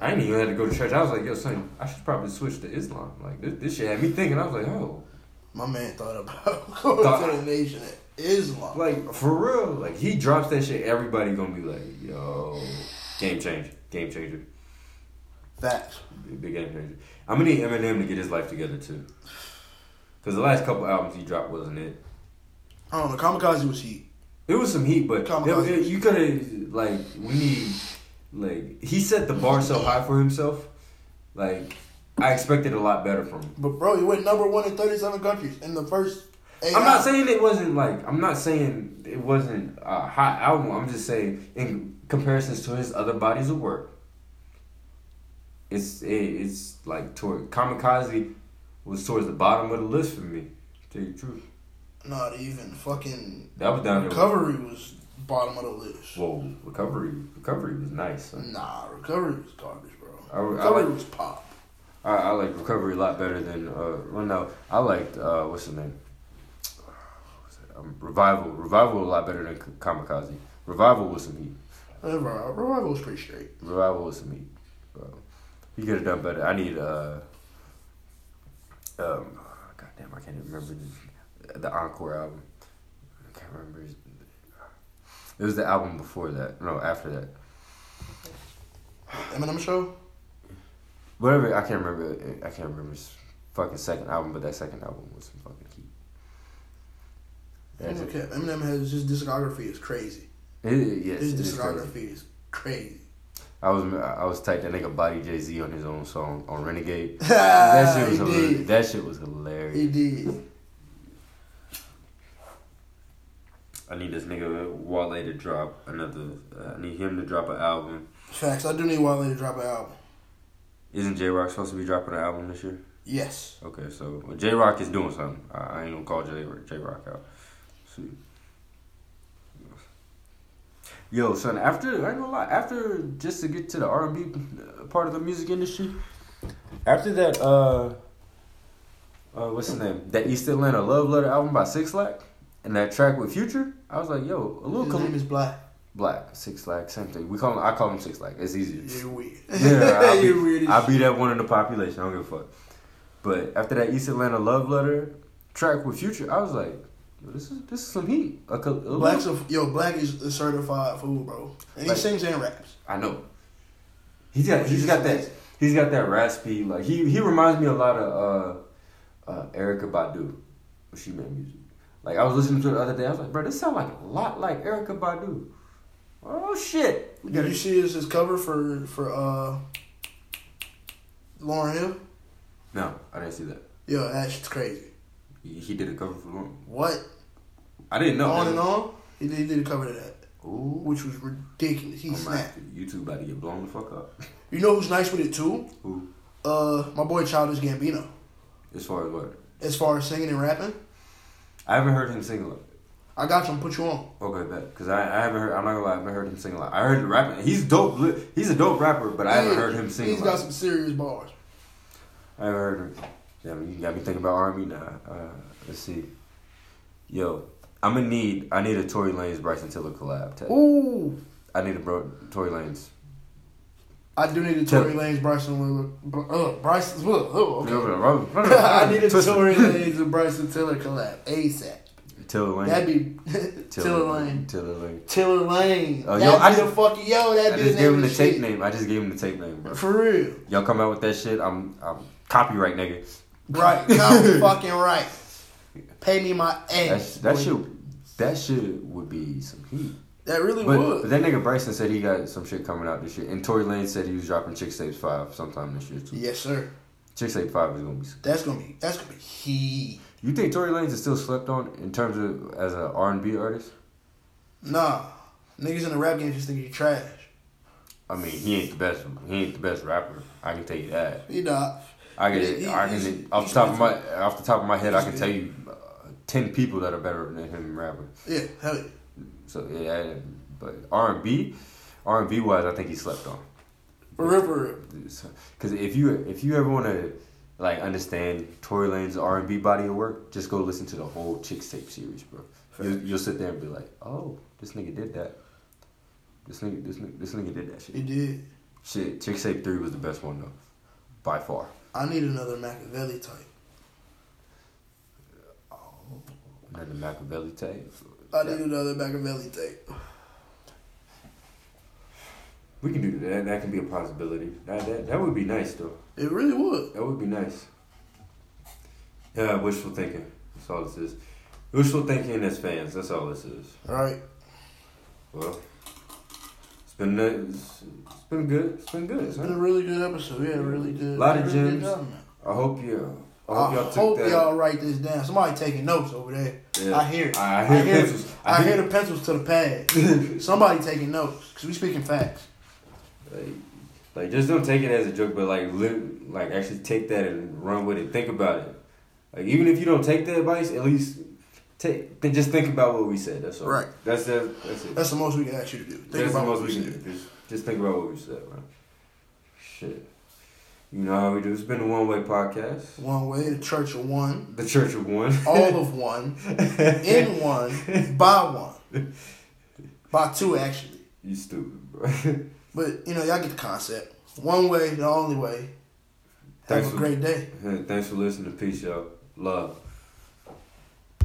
Speaker 1: I didn't even have to go to church. I was like, yo, son, I should probably switch to Islam. Like this, this shit had me thinking. I was like, oh,
Speaker 2: My man thought about [laughs] going
Speaker 1: Thought-
Speaker 2: to the nation at Islam.
Speaker 1: like for real. Like he drops that shit, everybody gonna be like, yo, game changer, game changer.
Speaker 2: Facts.
Speaker 1: Big, big game changer. I'm gonna need Eminem to get his life together too. Cause the last couple albums he dropped wasn't it.
Speaker 2: I don't know. Kamikaze was heat.
Speaker 1: It was some heat, but
Speaker 2: Kamikaze.
Speaker 1: it- it- you could have like we need like he set the bar so high for himself. Like I expected a lot better from him.
Speaker 2: But bro, he went number one in 37 countries in the first. Eight
Speaker 1: I'm not saying it wasn't like I'm not saying it wasn't a hot album. I'm just saying in comparisons to his other bodies of work, it's it, it's like toward Kamikaze was towards the bottom of the list for me. To tell you the truth,
Speaker 2: Not even fucking.
Speaker 1: that was down there.
Speaker 2: Recovery was bottom of the list.
Speaker 1: Whoa, recovery recovery was nice. son.
Speaker 2: Nah, recovery was garbage, bro.
Speaker 1: I, I
Speaker 2: Recovery
Speaker 1: like
Speaker 2: was pop.
Speaker 1: I, I like recovery a lot better than uh. Well, no, I liked uh. What's the name? Um, revival. Revival a lot better than Kamikaze. Revival was some heat.
Speaker 2: Uh, Revival was pretty straight.
Speaker 1: Revival was some heat. Bro. He could have done better. I need uh. Um. Goddamn, I can't even remember the, the encore album. I can't remember. His, it was the album before that. No, after that.
Speaker 2: Eminem show.
Speaker 1: Whatever. I can't remember. I can't remember his fucking second album, but that second album was some fucking heat. That's it.
Speaker 2: Okay, Eminem has his discography is crazy.
Speaker 1: It- yes,
Speaker 2: His
Speaker 1: it is
Speaker 2: discography is crazy.
Speaker 1: I was I was tight that nigga body Jay Z on his own song on Renegade. that [laughs]
Speaker 2: that
Speaker 1: shit was hilarious.
Speaker 2: did.
Speaker 1: That shit was hilarious.
Speaker 2: He did.
Speaker 1: I need this nigga Wale to drop another. Uh, I need him to drop an album.
Speaker 2: Facts. I do need Wale to drop an album.
Speaker 1: Isn't Jay Rock supposed to be dropping an album this year?
Speaker 2: Yes.
Speaker 1: Okay, so well, Jay Rock is doing something. I, I ain't gonna call J Jay Rock out. See. Yo, son. After I ain't gonna lie. After just to get to the R and B part of the music industry, after that, uh, uh, what's his name? That East Atlanta Love Letter album by Six Lack and that track with Future. I was like, yo, a little
Speaker 2: His name is Black.
Speaker 1: black Six Lack, same thing. We call him. I call him Six Lack. It's easier.
Speaker 2: You're weird. [laughs]
Speaker 1: Yeah, I'll [laughs] be,
Speaker 2: You're weird.
Speaker 1: I'll be that one in the population. I don't give a fuck. But after that East Atlanta love letter track with Future, I was like, this is this is some heat. A,
Speaker 2: Black's a, yo, Black is a certified fool, bro. And he
Speaker 1: Like-
Speaker 2: sings and raps.
Speaker 1: I know. He's got he's got that he's got that raspy like he he reminds me a lot of uh uh Erykah Badu when she made music. Like I was listening to it the other day, I was like, bro, this sound like a lot like Erykah Badu. Oh shit.
Speaker 2: Did you see his, his cover for for uh Lauryn Hill?
Speaker 1: No, I didn't see that.
Speaker 2: Yo, that shit's crazy.
Speaker 1: He, he did a cover for Lauryn.
Speaker 2: What?
Speaker 1: I didn't know.
Speaker 2: on and on? He did, he did a cover to that,
Speaker 1: Ooh.
Speaker 2: which was ridiculous. He
Speaker 1: Oh, my,
Speaker 2: snapped.
Speaker 1: YouTube about to get blown the fuck up.
Speaker 2: You know who's nice with it too?
Speaker 1: Who?
Speaker 2: Uh, my boy Childish Gambino.
Speaker 1: As far as what?
Speaker 2: As far as singing and rapping,
Speaker 1: I haven't heard him sing a lot.
Speaker 2: I got you. I'm put you on.
Speaker 1: Okay, bet. Because I, I haven't heard, I'm not gonna lie, I haven't heard him sing a lot. I heard him rapping. He's dope. He's a dope rapper, but I haven't heard him sing
Speaker 2: He's got some serious bars.
Speaker 1: I haven't heard him. Damn, you got me thinking about R&B now. Uh, let's see. Yo, I'm gonna need, I need a Tory Lanez Bryson Tiller collab. Ted.
Speaker 2: Ooh,
Speaker 1: I need a bro, Tory Lanez.
Speaker 2: I do need a Tory Lanez, Bryson. Uh, Bryson. Oh, okay.
Speaker 1: I [laughs]
Speaker 2: I need a Tory Lanez and Bryson Tiller collab ASAP.
Speaker 1: Tiller Lane.
Speaker 2: That'd be [laughs] Tiller Lane.
Speaker 1: Tiller Lane.
Speaker 2: Tiller Lane.
Speaker 1: Oh,
Speaker 2: that'd
Speaker 1: yo, I
Speaker 2: be the
Speaker 1: just-
Speaker 2: fucking yo. That'd
Speaker 1: I just gave him the
Speaker 2: the
Speaker 1: tape name. I just gave him the tape name, bro.
Speaker 2: For real.
Speaker 1: Y'all come out with that shit. I'm, I'm copyright nigga.
Speaker 2: Right. [laughs] Come fucking right. Pay me my
Speaker 1: That,
Speaker 2: ass.
Speaker 1: that shit, that shit would be some heat.
Speaker 2: That really
Speaker 1: But,
Speaker 2: would.
Speaker 1: but that nigga Bryson said he got some shit coming out this year, and Tory Lane said he was dropping Chixtapes Five sometime this year too.
Speaker 2: yes, sir.
Speaker 1: Chixtape Five is gonna be.
Speaker 2: That's gonna be. That's gonna be heat.
Speaker 1: You think Tory Lanez is still slept on in terms of as an R and B artist?
Speaker 2: Nah, niggas in the rap game just think he trash.
Speaker 1: I mean, he ain't the best. He ain't the best rapper. I can tell you that.
Speaker 2: He not.
Speaker 1: I can.
Speaker 2: He- he-
Speaker 1: I can. off the top of my off the top of my head, I can tell you uh, ten people that are better than him rapping.
Speaker 2: Yeah, hell yeah.
Speaker 1: So yeah, but R and B, R and B wise, I think he slept on.
Speaker 2: For real, for real.
Speaker 1: Because if you if you ever want to like understand Tory Lane's R and B body of work, just go listen to the whole Chixtape series, bro. You'll, you'll sit there and be like, oh, this nigga did that. This nigga, this nigga, this nigga did that
Speaker 2: He
Speaker 1: shit.
Speaker 2: did.
Speaker 1: Shit, Chixtape three was the best one though, by far.
Speaker 2: I need another Machiavelli type.
Speaker 1: Another Machiavelli tape.
Speaker 2: I need another Machiavelli tape.
Speaker 1: We can do that. That can be a possibility. That that, that would be nice though.
Speaker 2: It really would.
Speaker 1: That would be nice. Yeah, wishful thinking. That's all this is. Wishful thinking as fans. That's all this is.
Speaker 2: All right.
Speaker 1: Well, it's been it's been good. It's been good.
Speaker 2: It's been a really good episode. Yeah, really good.
Speaker 1: A Lot of
Speaker 2: really
Speaker 1: gems. I hope you. I
Speaker 2: I
Speaker 1: hope
Speaker 2: hope,
Speaker 1: y'all that.
Speaker 2: y'all write this down. Somebody taking notes over there.
Speaker 1: Yeah.
Speaker 2: I hear it.
Speaker 1: I hear
Speaker 2: I hear,
Speaker 1: pencils.
Speaker 2: I,
Speaker 1: I
Speaker 2: hear
Speaker 1: hear-
Speaker 2: the pencils to the pad. [laughs] Somebody taking notes because we speaking facts.
Speaker 1: Like, like, just don't take it as a joke, but like, live, like actually take that and run with it. Think about it. Like, even if you don't take the advice, at least take. Then just think about what we said. That's all.
Speaker 2: Right.
Speaker 1: That's it. That's it.
Speaker 2: That's the most we can ask you to do. Think
Speaker 1: That's
Speaker 2: about
Speaker 1: the
Speaker 2: what
Speaker 1: most
Speaker 2: we
Speaker 1: we can
Speaker 2: said.
Speaker 1: do. Just, think about what we said, man. Shit. You know how we do. It's been a one way podcast.
Speaker 2: One way, the Church of One,
Speaker 1: The Church of One.
Speaker 2: all of one, in [laughs] one, by one, by two actually.
Speaker 1: You stupid, bro.
Speaker 2: But you know, y'all get the concept. One way, the only way. Have
Speaker 1: Thanks
Speaker 2: a
Speaker 1: for-
Speaker 2: great day. [laughs]
Speaker 1: Thanks for listening. To Peace, y'all. Love.